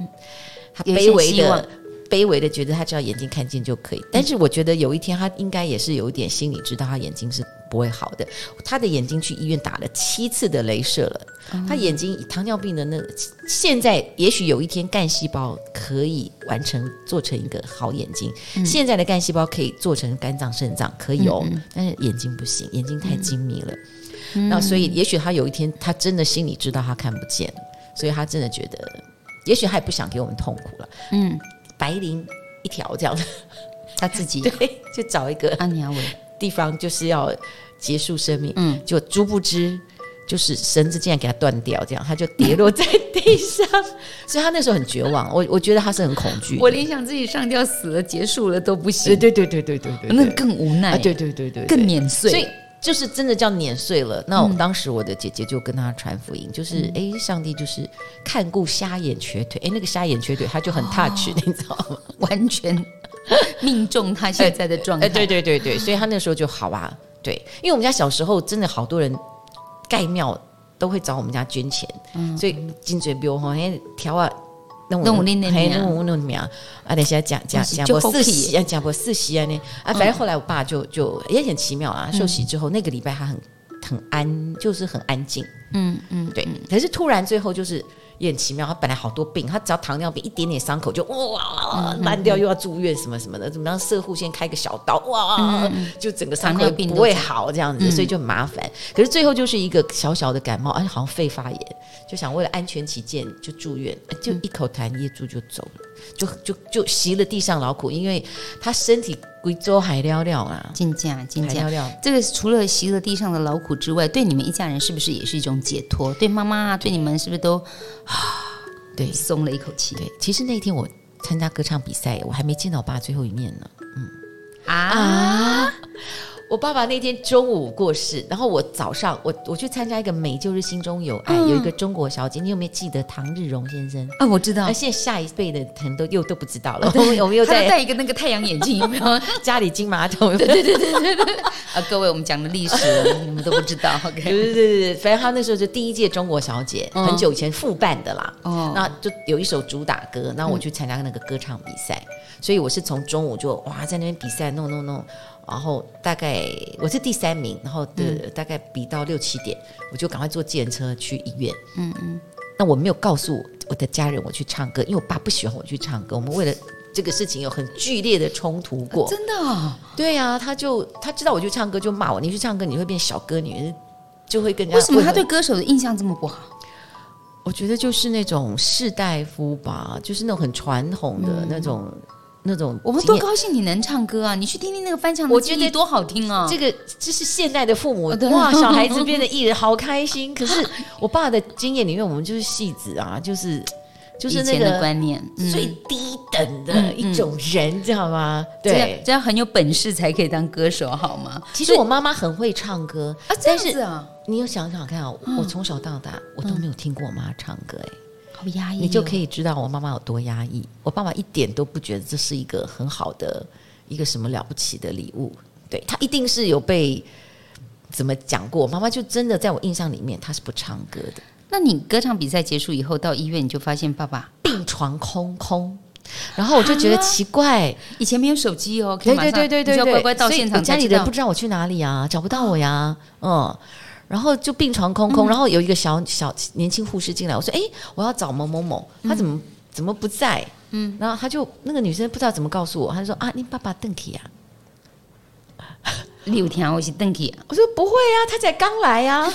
Speaker 1: 他卑微的。卑微的觉得他只要眼睛看见就可以，但是我觉得有一天他应该也是有一点心里知道他眼睛是不会好的。他的眼睛去医院打了七次的镭射了，他眼睛糖尿病的那个，现在也许有一天干细胞可以完成做成一个好眼睛，现在的干细胞可以做成肝脏肾脏可以哦，但是眼睛不行，眼睛太精密了。那所以也许他有一天他真的心里知道他看不见，所以他真的觉得，也许他也不想给我们痛苦了。嗯。白绫一条这样的，
Speaker 2: 他自己
Speaker 1: 对，就找一个
Speaker 2: 安尼亚伟
Speaker 1: 地方，就是要结束生命。嗯，就殊不知，就是绳子竟然给他断掉，这样他就跌落在地上。所以他那时候很绝望。我我觉得他是很恐惧。
Speaker 2: 我联想自己上吊死了结束了都不行。
Speaker 1: 对对对对对对对，
Speaker 2: 那更无奈。
Speaker 1: 对对对对，
Speaker 2: 更碾碎。
Speaker 1: 所以就是真的叫碾碎了。那我当时我的姐姐就跟他传福音，就是哎，上帝就是看顾瞎眼瘸腿。哎，那个瞎眼瘸腿他就很 touch，你知道吗？
Speaker 2: 完全 命中他现在的状态。
Speaker 1: 对对对对，所以他那时候就好啊。对，因为我们家小时候真的好多人盖庙都会找我们家捐钱，所以金嘴彪哈，哎，调啊。弄弄弄弄弄咩啊？啊，等下讲讲讲过四喜啊，讲过四喜啊呢啊！反正后来我爸就就也很奇妙啊。受洗之后那个礼拜他很很安，就是很安静。嗯嗯，对。可是突然最后就是也很奇妙，他本来好多病，他只要糖尿病一点点伤口就哇烂掉，又要住院什么什么的，怎么样？社护先开个小刀哇，就整个伤口不会好这样子，所以就很麻烦。可是最后就是一个小小的感冒，而且好像肺发炎。就想为了安全起见，就住院，就一口痰噎住就走了，就就就习了地上劳苦，因为他身体贵州还了了啊，
Speaker 2: 金价金价，这个除了习了地上的劳苦之外，对你们一家人是不是也是一种解脱？对妈妈啊，对你们是不是都啊，对松了一口气？
Speaker 1: 对，其实那一天我参加歌唱比赛，我还没见到我爸最后一面呢。嗯啊。啊我爸爸那天中午过世，然后我早上我我去参加一个美就是心中有爱，嗯、有一个中国小姐，你有没有记得唐日荣先生？
Speaker 2: 啊，我知道。那
Speaker 1: 现在下一辈的可能都又都不知道了。我们有没有在
Speaker 2: 戴一个那个太阳眼镜？有没有
Speaker 1: 家里金马桶？
Speaker 2: 对对对对对啊，各位，我们讲的历史你们都不知道。OK，对
Speaker 1: 对对对，反正他那时候是第一届中国小姐，嗯、很久以前复办的啦。哦，那就有一首主打歌，然后我去参加那个歌唱比赛，嗯、所以我是从中午就哇在那边比赛弄弄弄。然后大概我是第三名，然后的、嗯、大概比到六七点，我就赶快坐计程车去医院。嗯嗯，那我没有告诉我的家人我去唱歌，因为我爸不喜欢我去唱歌。我们为了这个事情有很剧烈的冲突过。
Speaker 2: 啊、真的、哦？
Speaker 1: 对呀、啊，他就他知道我去唱歌就骂我，你去唱歌你会变小歌女，就会更加。
Speaker 2: 为什么他对歌手的印象这么不好？
Speaker 1: 我觉得就是那种士大夫吧，就是那种很传统的那种。嗯那种
Speaker 2: 我们多高兴你能唱歌啊！你去听听那个翻唱的，我觉得多好听啊！
Speaker 1: 这个这是现代的父母 哇，小孩子变得艺人好开心。可是我爸的经验里面，我们就是戏子啊，就是就是那个
Speaker 2: 观念
Speaker 1: 最低等的一种人，知道吗？
Speaker 2: 对，这样很有本事才可以当歌手，好吗？
Speaker 1: 其实我妈妈很会唱歌啊，但是啊你有想想看啊，我从小到大我都没有听过我妈唱歌，哎。
Speaker 2: 好压抑，
Speaker 1: 你就可以知道我妈妈有多压抑。我爸爸一点都不觉得这是一个很好的一个什么了不起的礼物，对，他一定是有被怎么讲过。妈妈就真的在我印象里面，他是不唱歌的。
Speaker 2: 那你歌唱比赛结束以后到医院，你就发现爸爸
Speaker 1: 病床空空，然后我就觉得奇怪，啊、
Speaker 2: 以前没有手机哦，
Speaker 1: 对对对对对，
Speaker 2: 对乖乖到现场，
Speaker 1: 家里人不知道我去哪里啊，找不到我呀，嗯。然后就病床空空，嗯、然后有一个小小年轻护士进来，我说：“哎，我要找某某某，他怎么怎么不在？嗯，然后他就那个女生不知道怎么告诉我，他就说啊，你爸爸邓启啊，
Speaker 2: 六天我是邓启，
Speaker 1: 我说不会啊，他才刚来啊，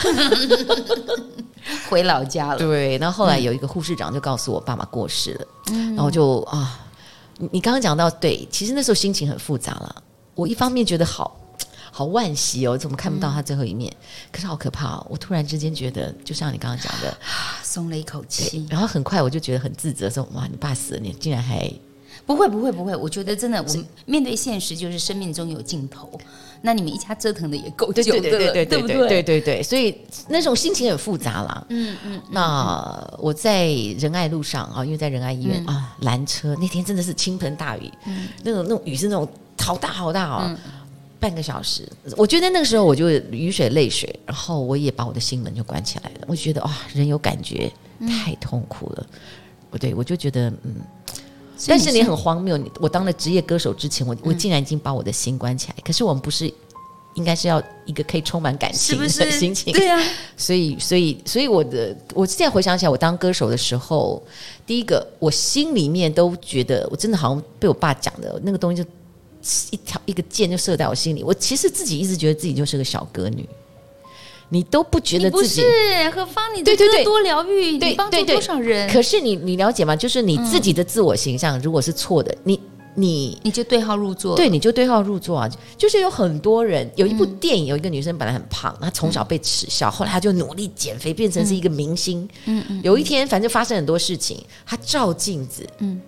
Speaker 2: 回老家了。
Speaker 1: 对，然后后来有一个护士长就告诉我爸爸过世了，嗯，然后就啊，你你刚刚讲到对，其实那时候心情很复杂了，我一方面觉得好。好惋惜哦，怎么看不到他最后一面？嗯、可是好可怕哦！我突然之间觉得，就像你刚刚讲的，
Speaker 2: 松了一口气。
Speaker 1: 然后很快我就觉得很自责，说：“哇，你爸死了，你竟然还……
Speaker 2: 不会，不会，不会！我觉得真的，我们面对现实，就是生命中有尽头。那你们一家折腾的也够久的，
Speaker 1: 对对对对对对对对对对，所以那种心情很复杂啦。嗯嗯。那我在仁爱路上啊，因为在仁爱医院、嗯、啊，拦车那天真的是倾盆大雨，嗯、那种那种雨是那种好大好大哦。嗯半个小时，我觉得那个时候我就雨水泪水，然后我也把我的心门就关起来了。我觉得哇，人有感觉太痛苦了，不、嗯、对，我就觉得嗯，但是你很荒谬，你我当了职业歌手之前，我、嗯、我竟然已经把我的心关起来。可是我们不是应该是要一个可以充满感情的心情？
Speaker 2: 对呀、啊，
Speaker 1: 所以所以所以我的我现在回想起来，我当歌手的时候，第一个我心里面都觉得，我真的好像被我爸讲的那个东西就。一条一个箭就射在我心里，我其实自己一直觉得自己就是个小歌女，你都不觉得自己？
Speaker 2: 不是何方？你的歌多疗愈，你帮助多少人？
Speaker 1: 可是你你了解吗？就是你自己的自我形象如果是错的，你你
Speaker 2: 你就对号入座，
Speaker 1: 对，你就对号入座啊！就是有很多人，有一部电影，有一个女生本来很胖，她从小被耻笑，后来她就努力减肥，变成是一个明星。嗯嗯，有一天反正发生很多事情，她照镜子，嗯。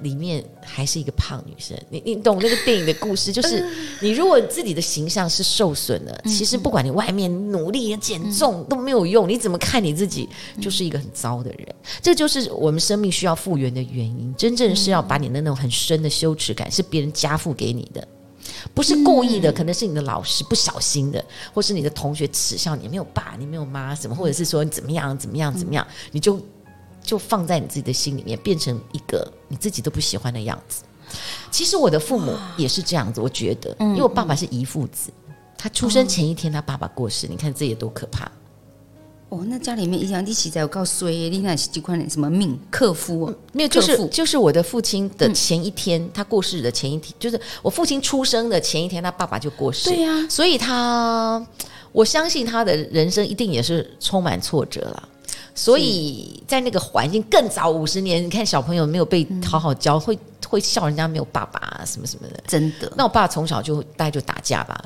Speaker 1: 里面还是一个胖女生，你你懂那个电影的故事？就是你如果自己的形象是受损的，其实不管你外面努力减重都没有用，你怎么看你自己就是一个很糟的人。这就是我们生命需要复原的原因。真正是要把你的那种很深的羞耻感是别人加附给你的，不是故意的，可能是你的老师不小心的，或是你的同学耻笑你没有爸，你没有妈什么，或者是说你怎么样怎么样怎么样，你就。就放在你自己的心里面，变成一个你自己都不喜欢的样子。其实我的父母也是这样子，我觉得，因为我爸爸是遗父子，他出生前一天他爸爸过世，你看这也多可怕。
Speaker 2: 哦，那家里面一样，你起在我告诉你，你那是几块什么命克夫？
Speaker 1: 没有，就是就是我的父亲的前一天，他过世的前一天，就是我父亲出生的前一天，他爸爸就过世。
Speaker 2: 对呀，
Speaker 1: 所以他我相信他的人生一定也是充满挫折了。所以在那个环境更早五十年，你看小朋友没有被好好教，会会笑人家没有爸爸啊，什么什么的。
Speaker 2: 真的，
Speaker 1: 那我爸从小就大概就打架吧，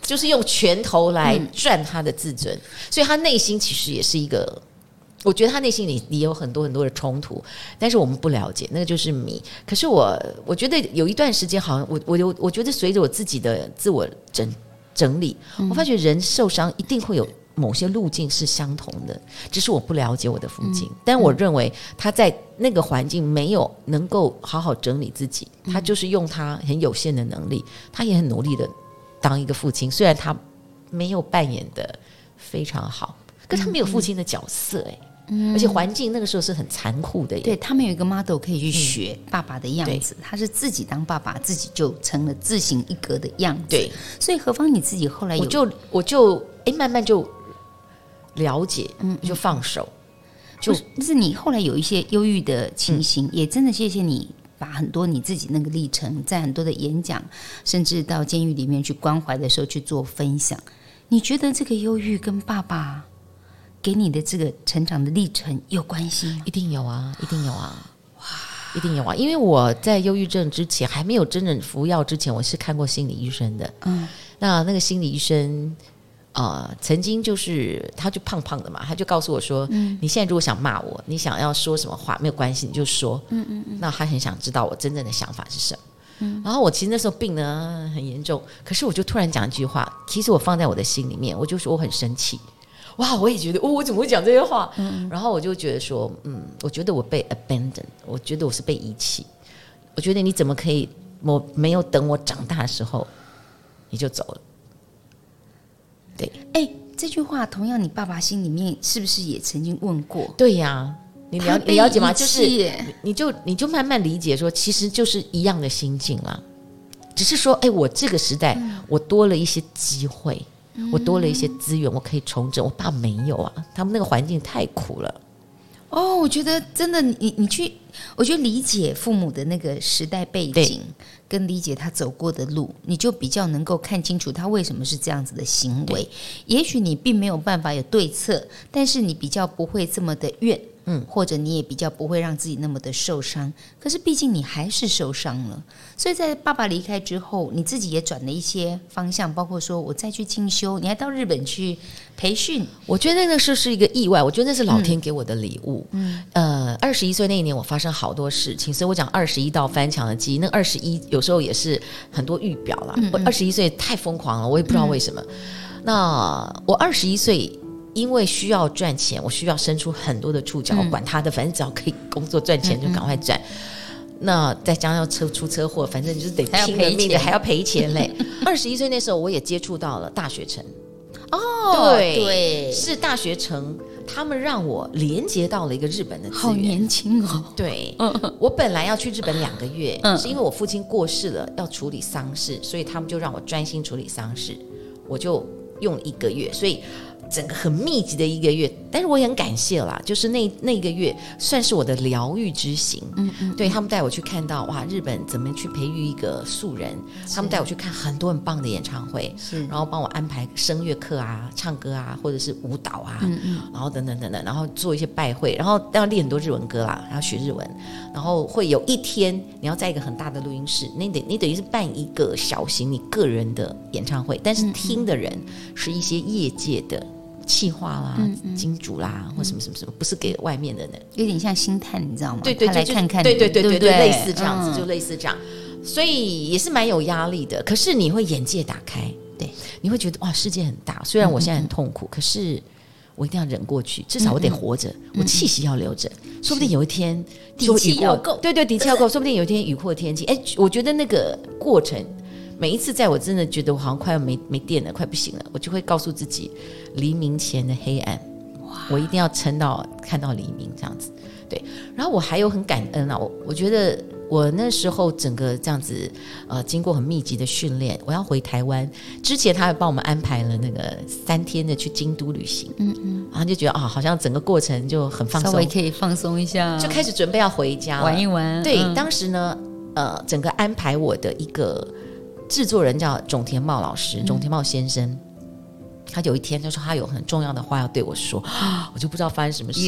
Speaker 1: 就是用拳头来赚他的自尊，所以他内心其实也是一个，我觉得他内心里也有很多很多的冲突，但是我们不了解，那个就是谜。可是我我觉得有一段时间，好像我我有我觉得随着我自己的自我整整理，我发觉人受伤一定会有。某些路径是相同的，只是我不了解我的父亲，嗯、但我认为他在那个环境没有能够好好整理自己，嗯、他就是用他很有限的能力，他也很努力的当一个父亲，虽然他没有扮演的非常好，可他没有父亲的角色哎、而且环境那个时候是很残酷的，
Speaker 2: 对，他们有一个 model 可以去学爸爸的样子，嗯、他是自己当爸爸，自己就成了自行一格的样子，
Speaker 1: 对，
Speaker 2: 所以何方你自己后来
Speaker 1: 我就我就哎慢慢就。了解，嗯，就放手，嗯、就
Speaker 2: 就是你后来有一些忧郁的情形，嗯、也真的谢谢你把很多你自己那个历程，在很多的演讲，甚至到监狱里面去关怀的时候去做分享。你觉得这个忧郁跟爸爸给你的这个成长的历程有关系吗？
Speaker 1: 一定有啊，一定有啊，哇，一定有啊！因为我在忧郁症之前还没有真正服药之前，我是看过心理医生的。嗯，那那个心理医生。啊、呃，曾经就是他就胖胖的嘛，他就告诉我说：“嗯、你现在如果想骂我，你想要说什么话没有关系，你就说。嗯”嗯嗯嗯。那他很想知道我真正的想法是什么。嗯。然后我其实那时候病呢很严重，可是我就突然讲一句话，其实我放在我的心里面，我就说我很生气。哇，我也觉得，哦，我怎么会讲这些话？嗯。然后我就觉得说，嗯，我觉得我被 abandon，我觉得我是被遗弃。我觉得你怎么可以，我没有等我长大的时候你就走了。对，
Speaker 2: 哎，这句话同样，你爸爸心里面是不是也曾经问过？
Speaker 1: 对呀，你了你了解吗？就是你就你就慢慢理解说，其实就是一样的心境啦，只是说，哎，我这个时代、嗯、我多了一些机会，嗯、我多了一些资源，我可以重整。我爸没有啊，他们那个环境太苦了。
Speaker 2: 哦，我觉得真的，你你去，我觉得理解父母的那个时代背景，跟理解他走过的路，你就比较能够看清楚他为什么是这样子的行为。也许你并没有办法有对策，但是你比较不会这么的怨。嗯，或者你也比较不会让自己那么的受伤，可是毕竟你还是受伤了，所以在爸爸离开之后，你自己也转了一些方向，包括说我再去进修，你还到日本去培训。
Speaker 1: 我觉得那个是是一个意外，我觉得那是老天给我的礼物。嗯，呃，二十一岁那一年我发生好多事情，所以我讲二十一道翻墙的记忆。那二十一有时候也是很多预表啦。我二十一岁太疯狂了，我也不知道为什么。嗯、那我二十一岁。因为需要赚钱，我需要伸出很多的触角，嗯、管他的，反正只要可以工作赚钱就赶快赚。那再加上车出车祸，反正就是得拼了命的，还要赔钱嘞。二十一岁那时候，我也接触到了大学城。哦，对对，是大学城，他们让我连接到了一个日本的资源。
Speaker 2: 好年轻哦！
Speaker 1: 对，我本来要去日本两个月，嗯、是因为我父亲过世了，要处理丧事，所以他们就让我专心处理丧事，我就用一个月，所以。整个很密集的一个月，但是我也很感谢啦，就是那那个月算是我的疗愈之行。嗯嗯，对他们带我去看到哇，日本怎么去培育一个素人，他们带我去看很多很棒的演唱会，是，然后帮我安排声乐课啊、唱歌啊，或者是舞蹈啊，嗯嗯，然后等等等等，然后做一些拜会，然后要练很多日文歌啦，然后学日文，然后会有一天你要在一个很大的录音室，你得你等于是办一个小型你个人的演唱会，但是听的人是一些业界的。企划啦，金主啦，或什么什么什么，不是给外面的人，
Speaker 2: 有点像星探，你知道吗？
Speaker 1: 对对，对，来看看，对对对对对，类似这样子，嗯、就类似这样，所以也是蛮有压力的。可是你会眼界打开，对，你会觉得哇，世界很大。虽然我现在很痛苦，可是我一定要忍过去，至少我得活着，我气息要留着，说不定有一天
Speaker 2: 底气要够，
Speaker 1: 对对，底气要够，说不定有一天雨过天晴。哎，我觉得那个过程。每一次在我真的觉得我好像快要没没电了，快不行了，我就会告诉自己，黎明前的黑暗，我一定要撑到看到黎明这样子。对，然后我还有很感恩啊，我我觉得我那时候整个这样子，呃，经过很密集的训练，我要回台湾之前，他还帮我们安排了那个三天的去京都旅行，嗯嗯，然后就觉得啊，好像整个过程就很放松，
Speaker 2: 稍微可以放松一下，
Speaker 1: 就开始准备要回家
Speaker 2: 玩一玩。
Speaker 1: 对，嗯、当时呢，呃，整个安排我的一个。制作人叫种田茂老师，种田茂先生。嗯他有一天他说他有很重要的话要对我说，我就不知道发生什么事，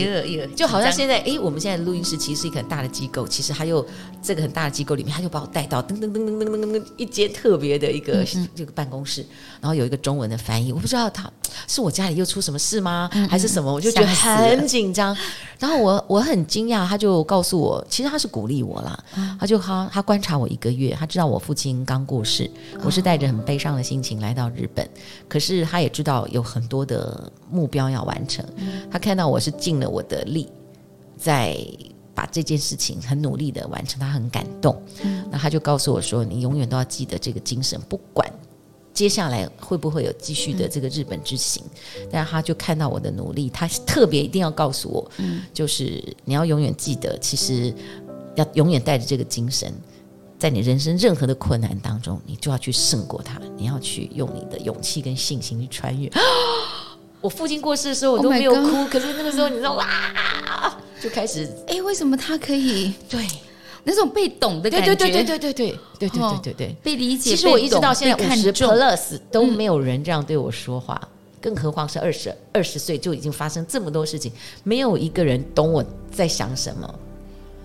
Speaker 1: 就好像现在哎，我们现在的录音室其实是一个很大的机构，其实他又这个很大的机构里面，他就把我带到噔噔噔噔噔噔噔一间特别的一个这个办公室，然后有一个中文的翻译，我不知道他是我家里又出什么事吗，还是什么，我就觉得很紧张。然后我我很惊讶，他就告诉我，其实他是鼓励我啦，他就他他观察我一个月，他知道我父亲刚过世，我是带着很悲伤的心情来到日本，可是他也知道。有很多的目标要完成，他看到我是尽了我的力，在把这件事情很努力的完成，他很感动。那他就告诉我说：“你永远都要记得这个精神，不管接下来会不会有继续的这个日本之行。”但他就看到我的努力，他特别一定要告诉我，就是你要永远记得，其实要永远带着这个精神。在你人生任何的困难当中，你就要去胜过它。你要去用你的勇气跟信心去穿越。我父亲过世的时候，我都没有哭，oh、可是那个时候，你知道哇，就开始
Speaker 2: 哎、欸，为什么他可以？
Speaker 1: 对，
Speaker 2: 那种被懂的感
Speaker 1: 觉，对对对对对对对对对对
Speaker 2: 被理解。
Speaker 1: 其实我一直到现在五十 plus 都没有人这样对我说话，嗯、更何况是二十二十岁就已经发生这么多事情，没有一个人懂我在想什么。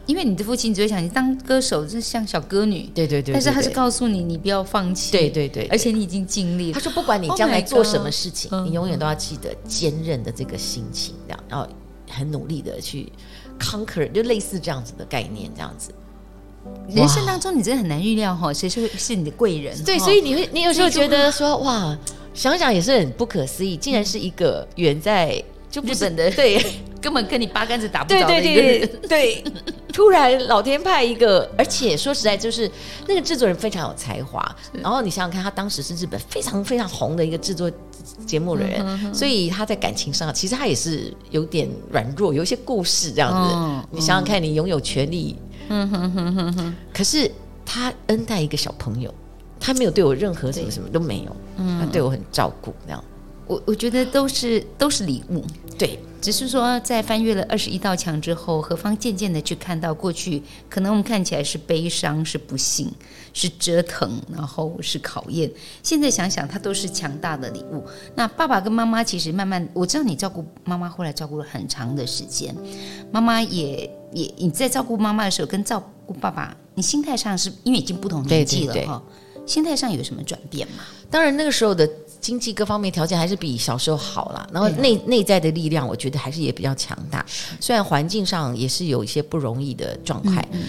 Speaker 2: 因为你的父亲只会想你当歌手是像小歌女，
Speaker 1: 对对对，
Speaker 2: 但是他是告诉你你不要放弃，
Speaker 1: 对对对，
Speaker 2: 而且你已经尽力了。
Speaker 1: 他说不管你将来做什么事情，你永远都要记得坚韧的这个心情，这样，然后很努力的去 conquer，就类似这样子的概念，这样子。
Speaker 2: 人生当中你真的很难预料哈，谁是是你的贵人？
Speaker 1: 对，所以你会，你有时候觉得说哇，想想也是很不可思议，竟然是一个远在。就日本的对，
Speaker 2: 根本跟你八竿子打不着的一个人。
Speaker 1: 对，突然老天派一个，而且说实在，就是那个制作人非常有才华。然后你想想看，他当时是日本非常非常红的一个制作节目的人，所以他在感情上其实他也是有点软弱，有一些故事这样子。你想想看，你拥有权利，嗯哼哼哼哼，可是他恩待一个小朋友，他没有对我任何什么什么都没有，他对我很照顾这样。
Speaker 2: 我我觉得都是都是礼物，
Speaker 1: 对。
Speaker 2: 只是说，在翻越了二十一道墙之后，何方渐渐的去看到过去，可能我们看起来是悲伤、是不幸、是折腾，然后是考验。现在想想，它都是强大的礼物。那爸爸跟妈妈其实慢慢，我知道你照顾妈妈，后来照顾了很长的时间。妈妈也也你在照顾妈妈的时候，跟照顾爸爸，你心态上是因为已经不同年纪了哈，心态上有什么转变吗？
Speaker 1: 当然那个时候的。经济各方面条件还是比小时候好啦，然后内内在的力量，我觉得还是也比较强大。虽然环境上也是有一些不容易的状态，嗯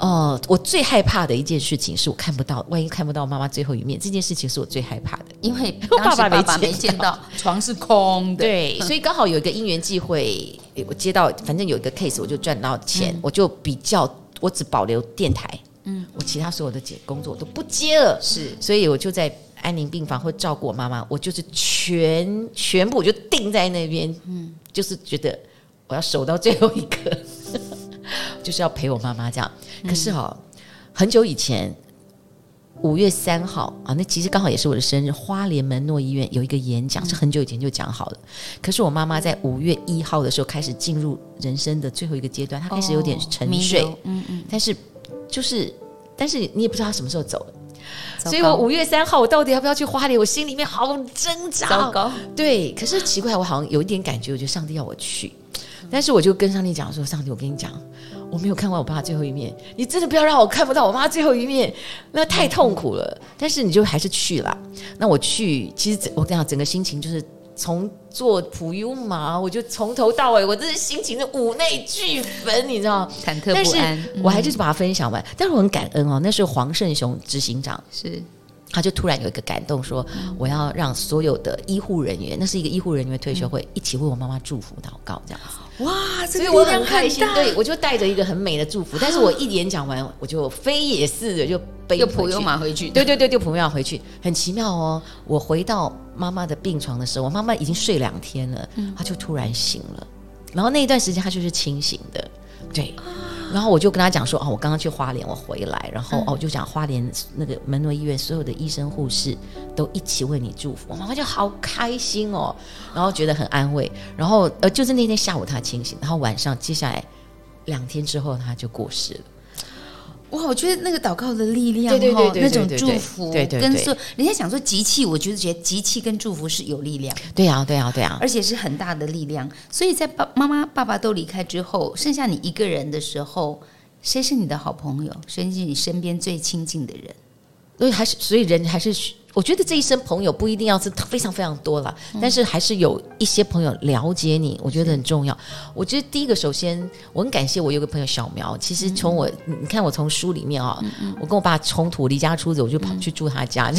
Speaker 1: 嗯、呃，我最害怕的一件事情是我看不到，万一看不到妈妈最后一面，这件事情是我最害怕的，
Speaker 2: 因为爸爸爸爸没见到，床是空的，
Speaker 1: 对，所以刚好有一个因缘际会，我接到，反正有一个 case，我就赚到钱，嗯、我就比较，我只保留电台，嗯，我其他所有的姐工作我都不接了，是，所以我就在。安宁病房会照顾我妈妈，我就是全全部就定在那边，嗯，就是觉得我要守到最后一刻，就是要陪我妈妈这样。可是哈、哦，很久以前五月三号啊，那其实刚好也是我的生日，花莲门诺医院有一个演讲，是很久以前就讲好了。可是我妈妈在五月一号的时候开始进入人生的最后一个阶段，她开始有点沉睡，嗯嗯，但是就是，但是你也不知道她什么时候走了。所以我五月三号，我到底要不要去花莲？我心里面好挣扎。糟糕，对。可是奇怪，我好像有一点感觉，我觉得上帝要我去。但是我就跟上帝讲说：“上帝，我跟你讲，我没有看完我爸最后一面，你真的不要让我看不到我妈最后一面，那太痛苦了。”但是你就还是去了。那我去，其实我跟你讲，整个心情就是。从做普悠嘛，我就从头到尾，我真是心情的五内俱焚，你知道，
Speaker 2: 忐忑不安。
Speaker 1: 我还就是把它分享完，嗯、但是我很感恩哦。那是黄胜雄执行长
Speaker 2: 是，
Speaker 1: 他就突然有一个感动，说我要让所有的医护人员，那是一个医护人员退休会，嗯、一起为我妈妈祝福祷告，这样子。
Speaker 2: 哇，
Speaker 1: 所以我很开心，对，我就带着一个很美的祝福。但是我一演讲完，我就飞也似的就背
Speaker 2: 普悠玛回去。
Speaker 1: 对对对，就普悠玛回去，很奇妙哦。我回到妈妈的病床的时候，我妈妈已经睡两天了，她就突然醒了。然后那一段时间她就是清醒的，对。然后我就跟他讲说，哦，我刚刚去花莲，我回来，然后哦，就讲花莲那个门诺医院所有的医生护士都一起为你祝福，我妈妈就好开心哦，然后觉得很安慰，然后呃，就是那天下午他清醒，然后晚上接下来两天之后他就过世了。
Speaker 2: 哇，我觉得那个祷告的力量，对对对，对，那种祝福，
Speaker 1: 对对，跟说
Speaker 2: 人家想说集气，我觉得觉得集气跟祝福是有力量，
Speaker 1: 对啊对啊对啊，
Speaker 2: 而且是很大的力量。所以在爸妈妈爸爸都离开之后，剩下你一个人的时候，谁是你的好朋友？谁是你身边最亲近的人？
Speaker 1: 所以还是所以人还是。我觉得这一生朋友不一定要是非常非常多了，嗯、但是还是有一些朋友了解你，我觉得很重要。我觉得第一个，首先我很感谢我有个朋友小苗。其实从我、嗯、你看我从书里面啊、我跟我爸冲突离家出走，我就跑去住他家。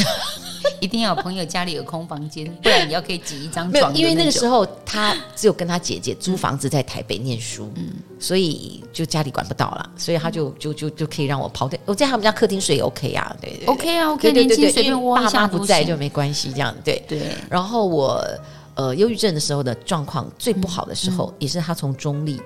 Speaker 1: 嗯
Speaker 2: 一定要有朋友家里有空房间，不然你要可以挤一张床。
Speaker 1: 因为那个时候他只有跟他姐姐租房子在台北念书，嗯，所以就家里管不到了，所以他就就就就可以让我跑在我在他们家客厅睡也，OK 啊，对对
Speaker 2: ，OK 啊，OK，年轻随便窝一下，
Speaker 1: 爸妈不在就没关系，这样对对。然后我呃忧郁症的时候的状况最不好的时候，也是他从中立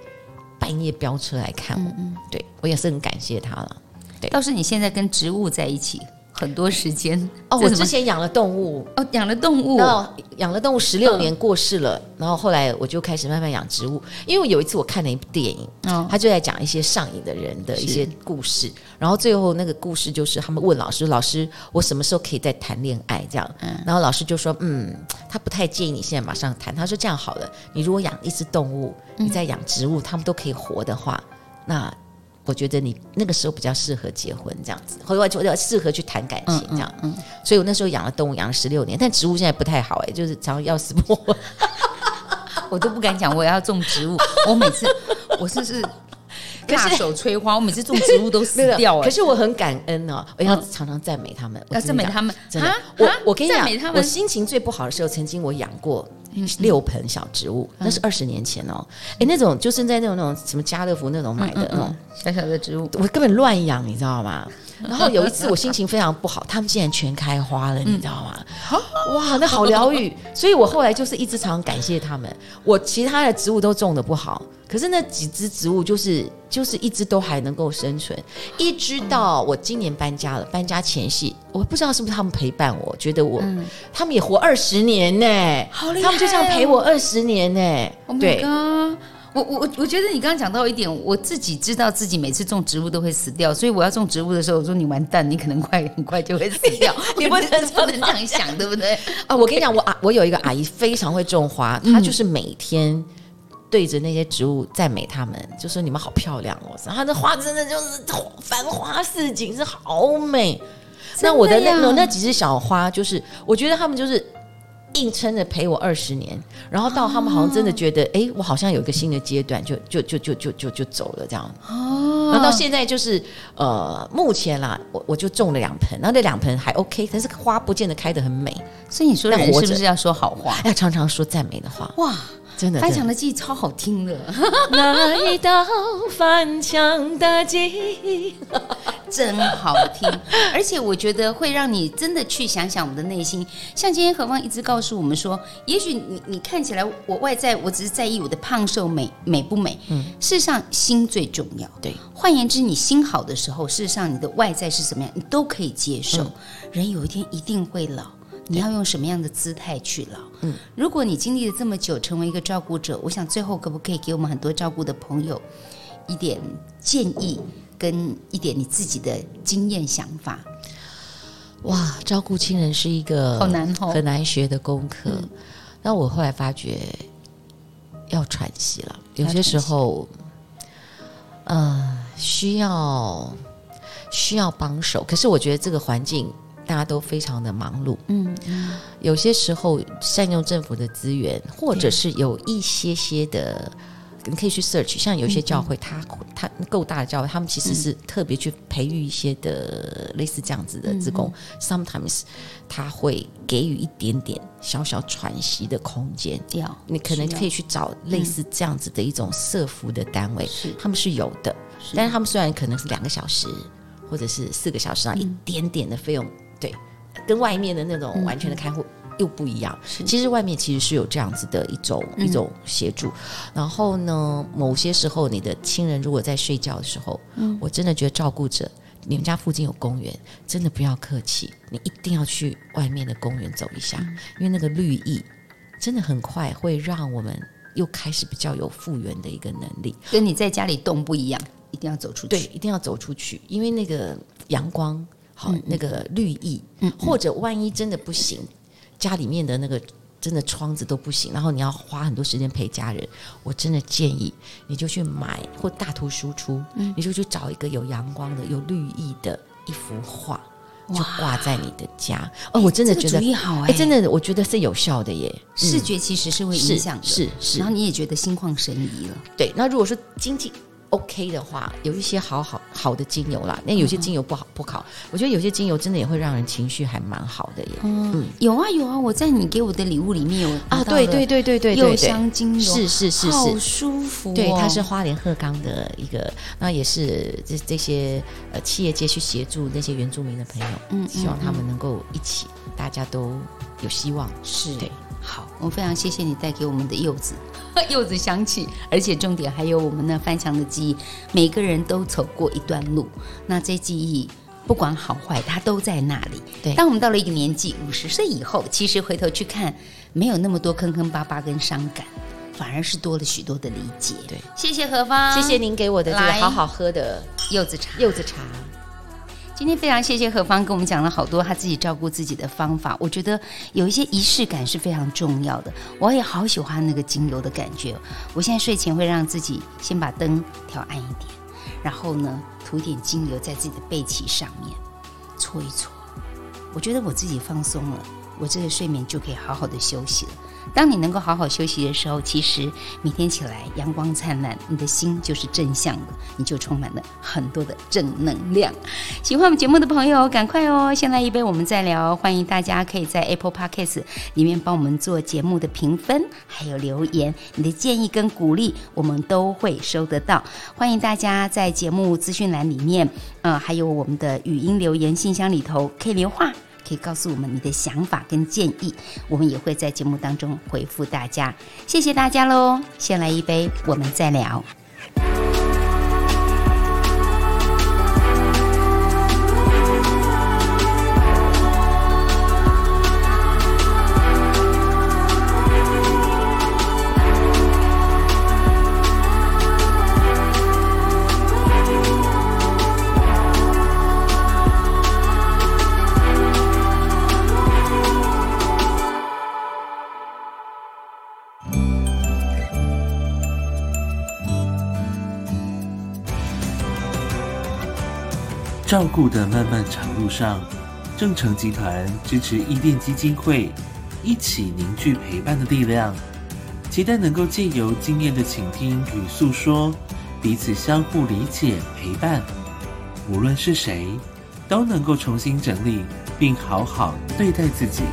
Speaker 1: 半夜飙车来看我，嗯，对我也是很感谢他了。对，
Speaker 2: 倒是你现在跟植物在一起。很多时间
Speaker 1: 哦，我之前养了动物
Speaker 2: 哦，养了动物，
Speaker 1: 然后养了动物十六年过世了，然后后来我就开始慢慢养植物。因为有一次我看了一部电影，他就在讲一些上瘾的人的一些故事，然后最后那个故事就是他们问老师：“老师，我什么时候可以再谈恋爱？”这样，然后老师就说：“嗯，他不太建议你现在马上谈。他说这样好了，你如果养一只动物，你在养植物，他们都可以活的话，那。”我觉得你那个时候比较适合结婚这样子，或者我适合去谈感情这样。嗯嗯嗯、所以我那时候养了动物，养了十六年，但植物现在不太好哎，就是常常要死不活。
Speaker 2: 我都不敢讲，我要种植物。我每次我是 是大手催花，我每次种植物都死掉了。
Speaker 1: 可是我很感恩哦，我要常常赞美他们，
Speaker 2: 要赞美他们。
Speaker 1: 真的，我我跟你讲，我心情最不好的时候，曾经我养过。六盆小植物，那是二十年前哦。哎，那种就是在那种那种什么家乐福那种买的那种。
Speaker 2: 小小的植物，
Speaker 1: 我根本乱养，你知道吗？然后有一次我心情非常不好，他们竟然全开花了，你知道吗？哇，那好疗愈。所以我后来就是一直常常感谢他们。我其他的植物都种的不好，可是那几只植物就是就是一直都还能够生存，一直到我今年搬家了。搬家前夕，我不知道是不是他们陪伴我，觉得我、嗯、他们也活二十年呢，好厉害、哦！他们就这样陪我二十年呢。
Speaker 2: Oh、
Speaker 1: 对。
Speaker 2: 我我我觉得你刚刚讲到一点，我自己知道自己每次种植物都会死掉，所以我要种植物的时候，我说你完蛋，你可能快很快就会死掉，你不能不能这样想，对不对？
Speaker 1: 啊，我跟你讲，我啊，我有一个阿姨非常会种花，她就是每天对着那些植物赞美他们，就说你们好漂亮哦，她的花真的就是繁花似锦，是好美。那我的那那那几只小花，就是我觉得他们就是。硬撑着陪我二十年，然后到他们好像真的觉得，哎、哦，我好像有一个新的阶段，就就就就就就就走了这样。哦，然后到现在就是呃，目前啦，我我就种了两盆，然后那两盆还 OK，但是花不见得开得很美。
Speaker 2: 所以你说人是不是要说好话？
Speaker 1: 要常常说赞美的话。哇，真的，
Speaker 2: 翻墙的记忆超好听的。
Speaker 1: 那一道翻墙的记忆。
Speaker 2: 真好听，而且我觉得会让你真的去想想我们的内心。像今天何方一直告诉我们说，也许你你看起来我外在我只是在意我的胖瘦美美不美，嗯，事实上心最重要。对，换言之，你心好的时候，事实上你的外在是什么样，你都可以接受。嗯，人有一天一定会老，你要用什么样的姿态去老？嗯，如果你经历了这么久，成为一个照顾者，我想最后可不可以给我们很多照顾的朋友一点建议？跟一点你自己的经验想法，
Speaker 1: 哇，照顾亲人是一个好难很难学的功课。那、嗯、我后来发觉要喘息了，有些时候，呃，需要需要帮手。可是我觉得这个环境大家都非常的忙碌，嗯嗯，有些时候善用政府的资源，或者是有一些些的。你可以去 search，像有些教会，它它够大的教会，他们其实是特别去培育一些的类似这样子的职工。Sometimes 他会给予一点点小小喘息的空间。你可能可以去找类似这样子的一种社福的单位，他们是有的。但是他们虽然可能是两个小时或者是四个小时啊，一点点的费用，对，跟外面的那种完全的看护。又不一样。其实外面其实是有这样子的一种一种协助。然后呢，某些时候你的亲人如果在睡觉的时候，嗯，我真的觉得照顾者，你们家附近有公园，真的不要客气，你一定要去外面的公园走一下，因为那个绿意真的很快会让我们又开始比较有复原的一个能力。
Speaker 2: 跟你在家里动不一样，一定要走出去。
Speaker 1: 对，一定要走出去，因为那个阳光好，那个绿意，嗯，或者万一真的不行。家里面的那个真的窗子都不行，然后你要花很多时间陪家人，我真的建议你就去买或大图输出，嗯，你就去找一个有阳光的、有绿意的一幅画，就挂在你的家。哦，我真的觉得，哎、欸欸，真的，我觉得是有效的耶。
Speaker 2: 视觉其实是会影响的，
Speaker 1: 是是，是，
Speaker 2: 然后你也觉得心旷神怡了。
Speaker 1: 对，那如果说经济。OK 的话，有一些好好好的精油啦。那有些精油不好不好，我觉得有些精油真的也会让人情绪还蛮好的耶。嗯，嗯
Speaker 2: 有啊有啊，我在你给我的礼物里面有
Speaker 1: 啊，对对对对对，
Speaker 2: 柚香精油
Speaker 1: 是是是是，
Speaker 2: 好舒服哦。
Speaker 1: 对，它是花莲鹤冈的一个，那也是这这些呃企业界去协助那些原住民的朋友，嗯，希望他们能够一起，大家都有希望。
Speaker 2: 是，对，好，我非常谢谢你带给我们的柚子。柚子香气，而且重点还有我们那翻墙的记忆，每个人都走过一段路，那这记忆不管好坏，它都在那里。对，当我们到了一个年纪，五十岁以后，其实回头去看，没有那么多坑坑巴巴跟伤感，反而是多了许多的理解。
Speaker 1: 对，
Speaker 2: 谢谢何芳，
Speaker 1: 谢谢您给我的这个好好喝的柚子茶，柚子茶。
Speaker 2: 今天非常谢谢何芳跟我们讲了好多他自己照顾自己的方法，我觉得有一些仪式感是非常重要的。我也好喜欢那个精油的感觉。我现在睡前会让自己先把灯调暗一点，然后呢涂点精油在自己的背鳍上面搓一搓。我觉得我自己放松了，我这个睡眠就可以好好的休息了。当你能够好好休息的时候，其实每天起来阳光灿烂，你的心就是正向的，你就充满了很多的正能量。喜欢我们节目的朋友，赶快哦！先来一杯，我们再聊。欢迎大家可以在 Apple Podcast 里面帮我们做节目的评分，还有留言，你的建议跟鼓励，我们都会收得到。欢迎大家在节目资讯栏里面，呃，还有我们的语音留言信箱里头可以留话。可以告诉我们你的想法跟建议，我们也会在节目当中回复大家。谢谢大家喽！先来一杯，我们再聊。
Speaker 4: 照顾的漫漫长路上，正诚集团支持伊甸基金会，一起凝聚陪伴的力量，期待能够借由经验的倾听与诉说，彼此相互理解陪伴，无论是谁，都能够重新整理并好好对待自己。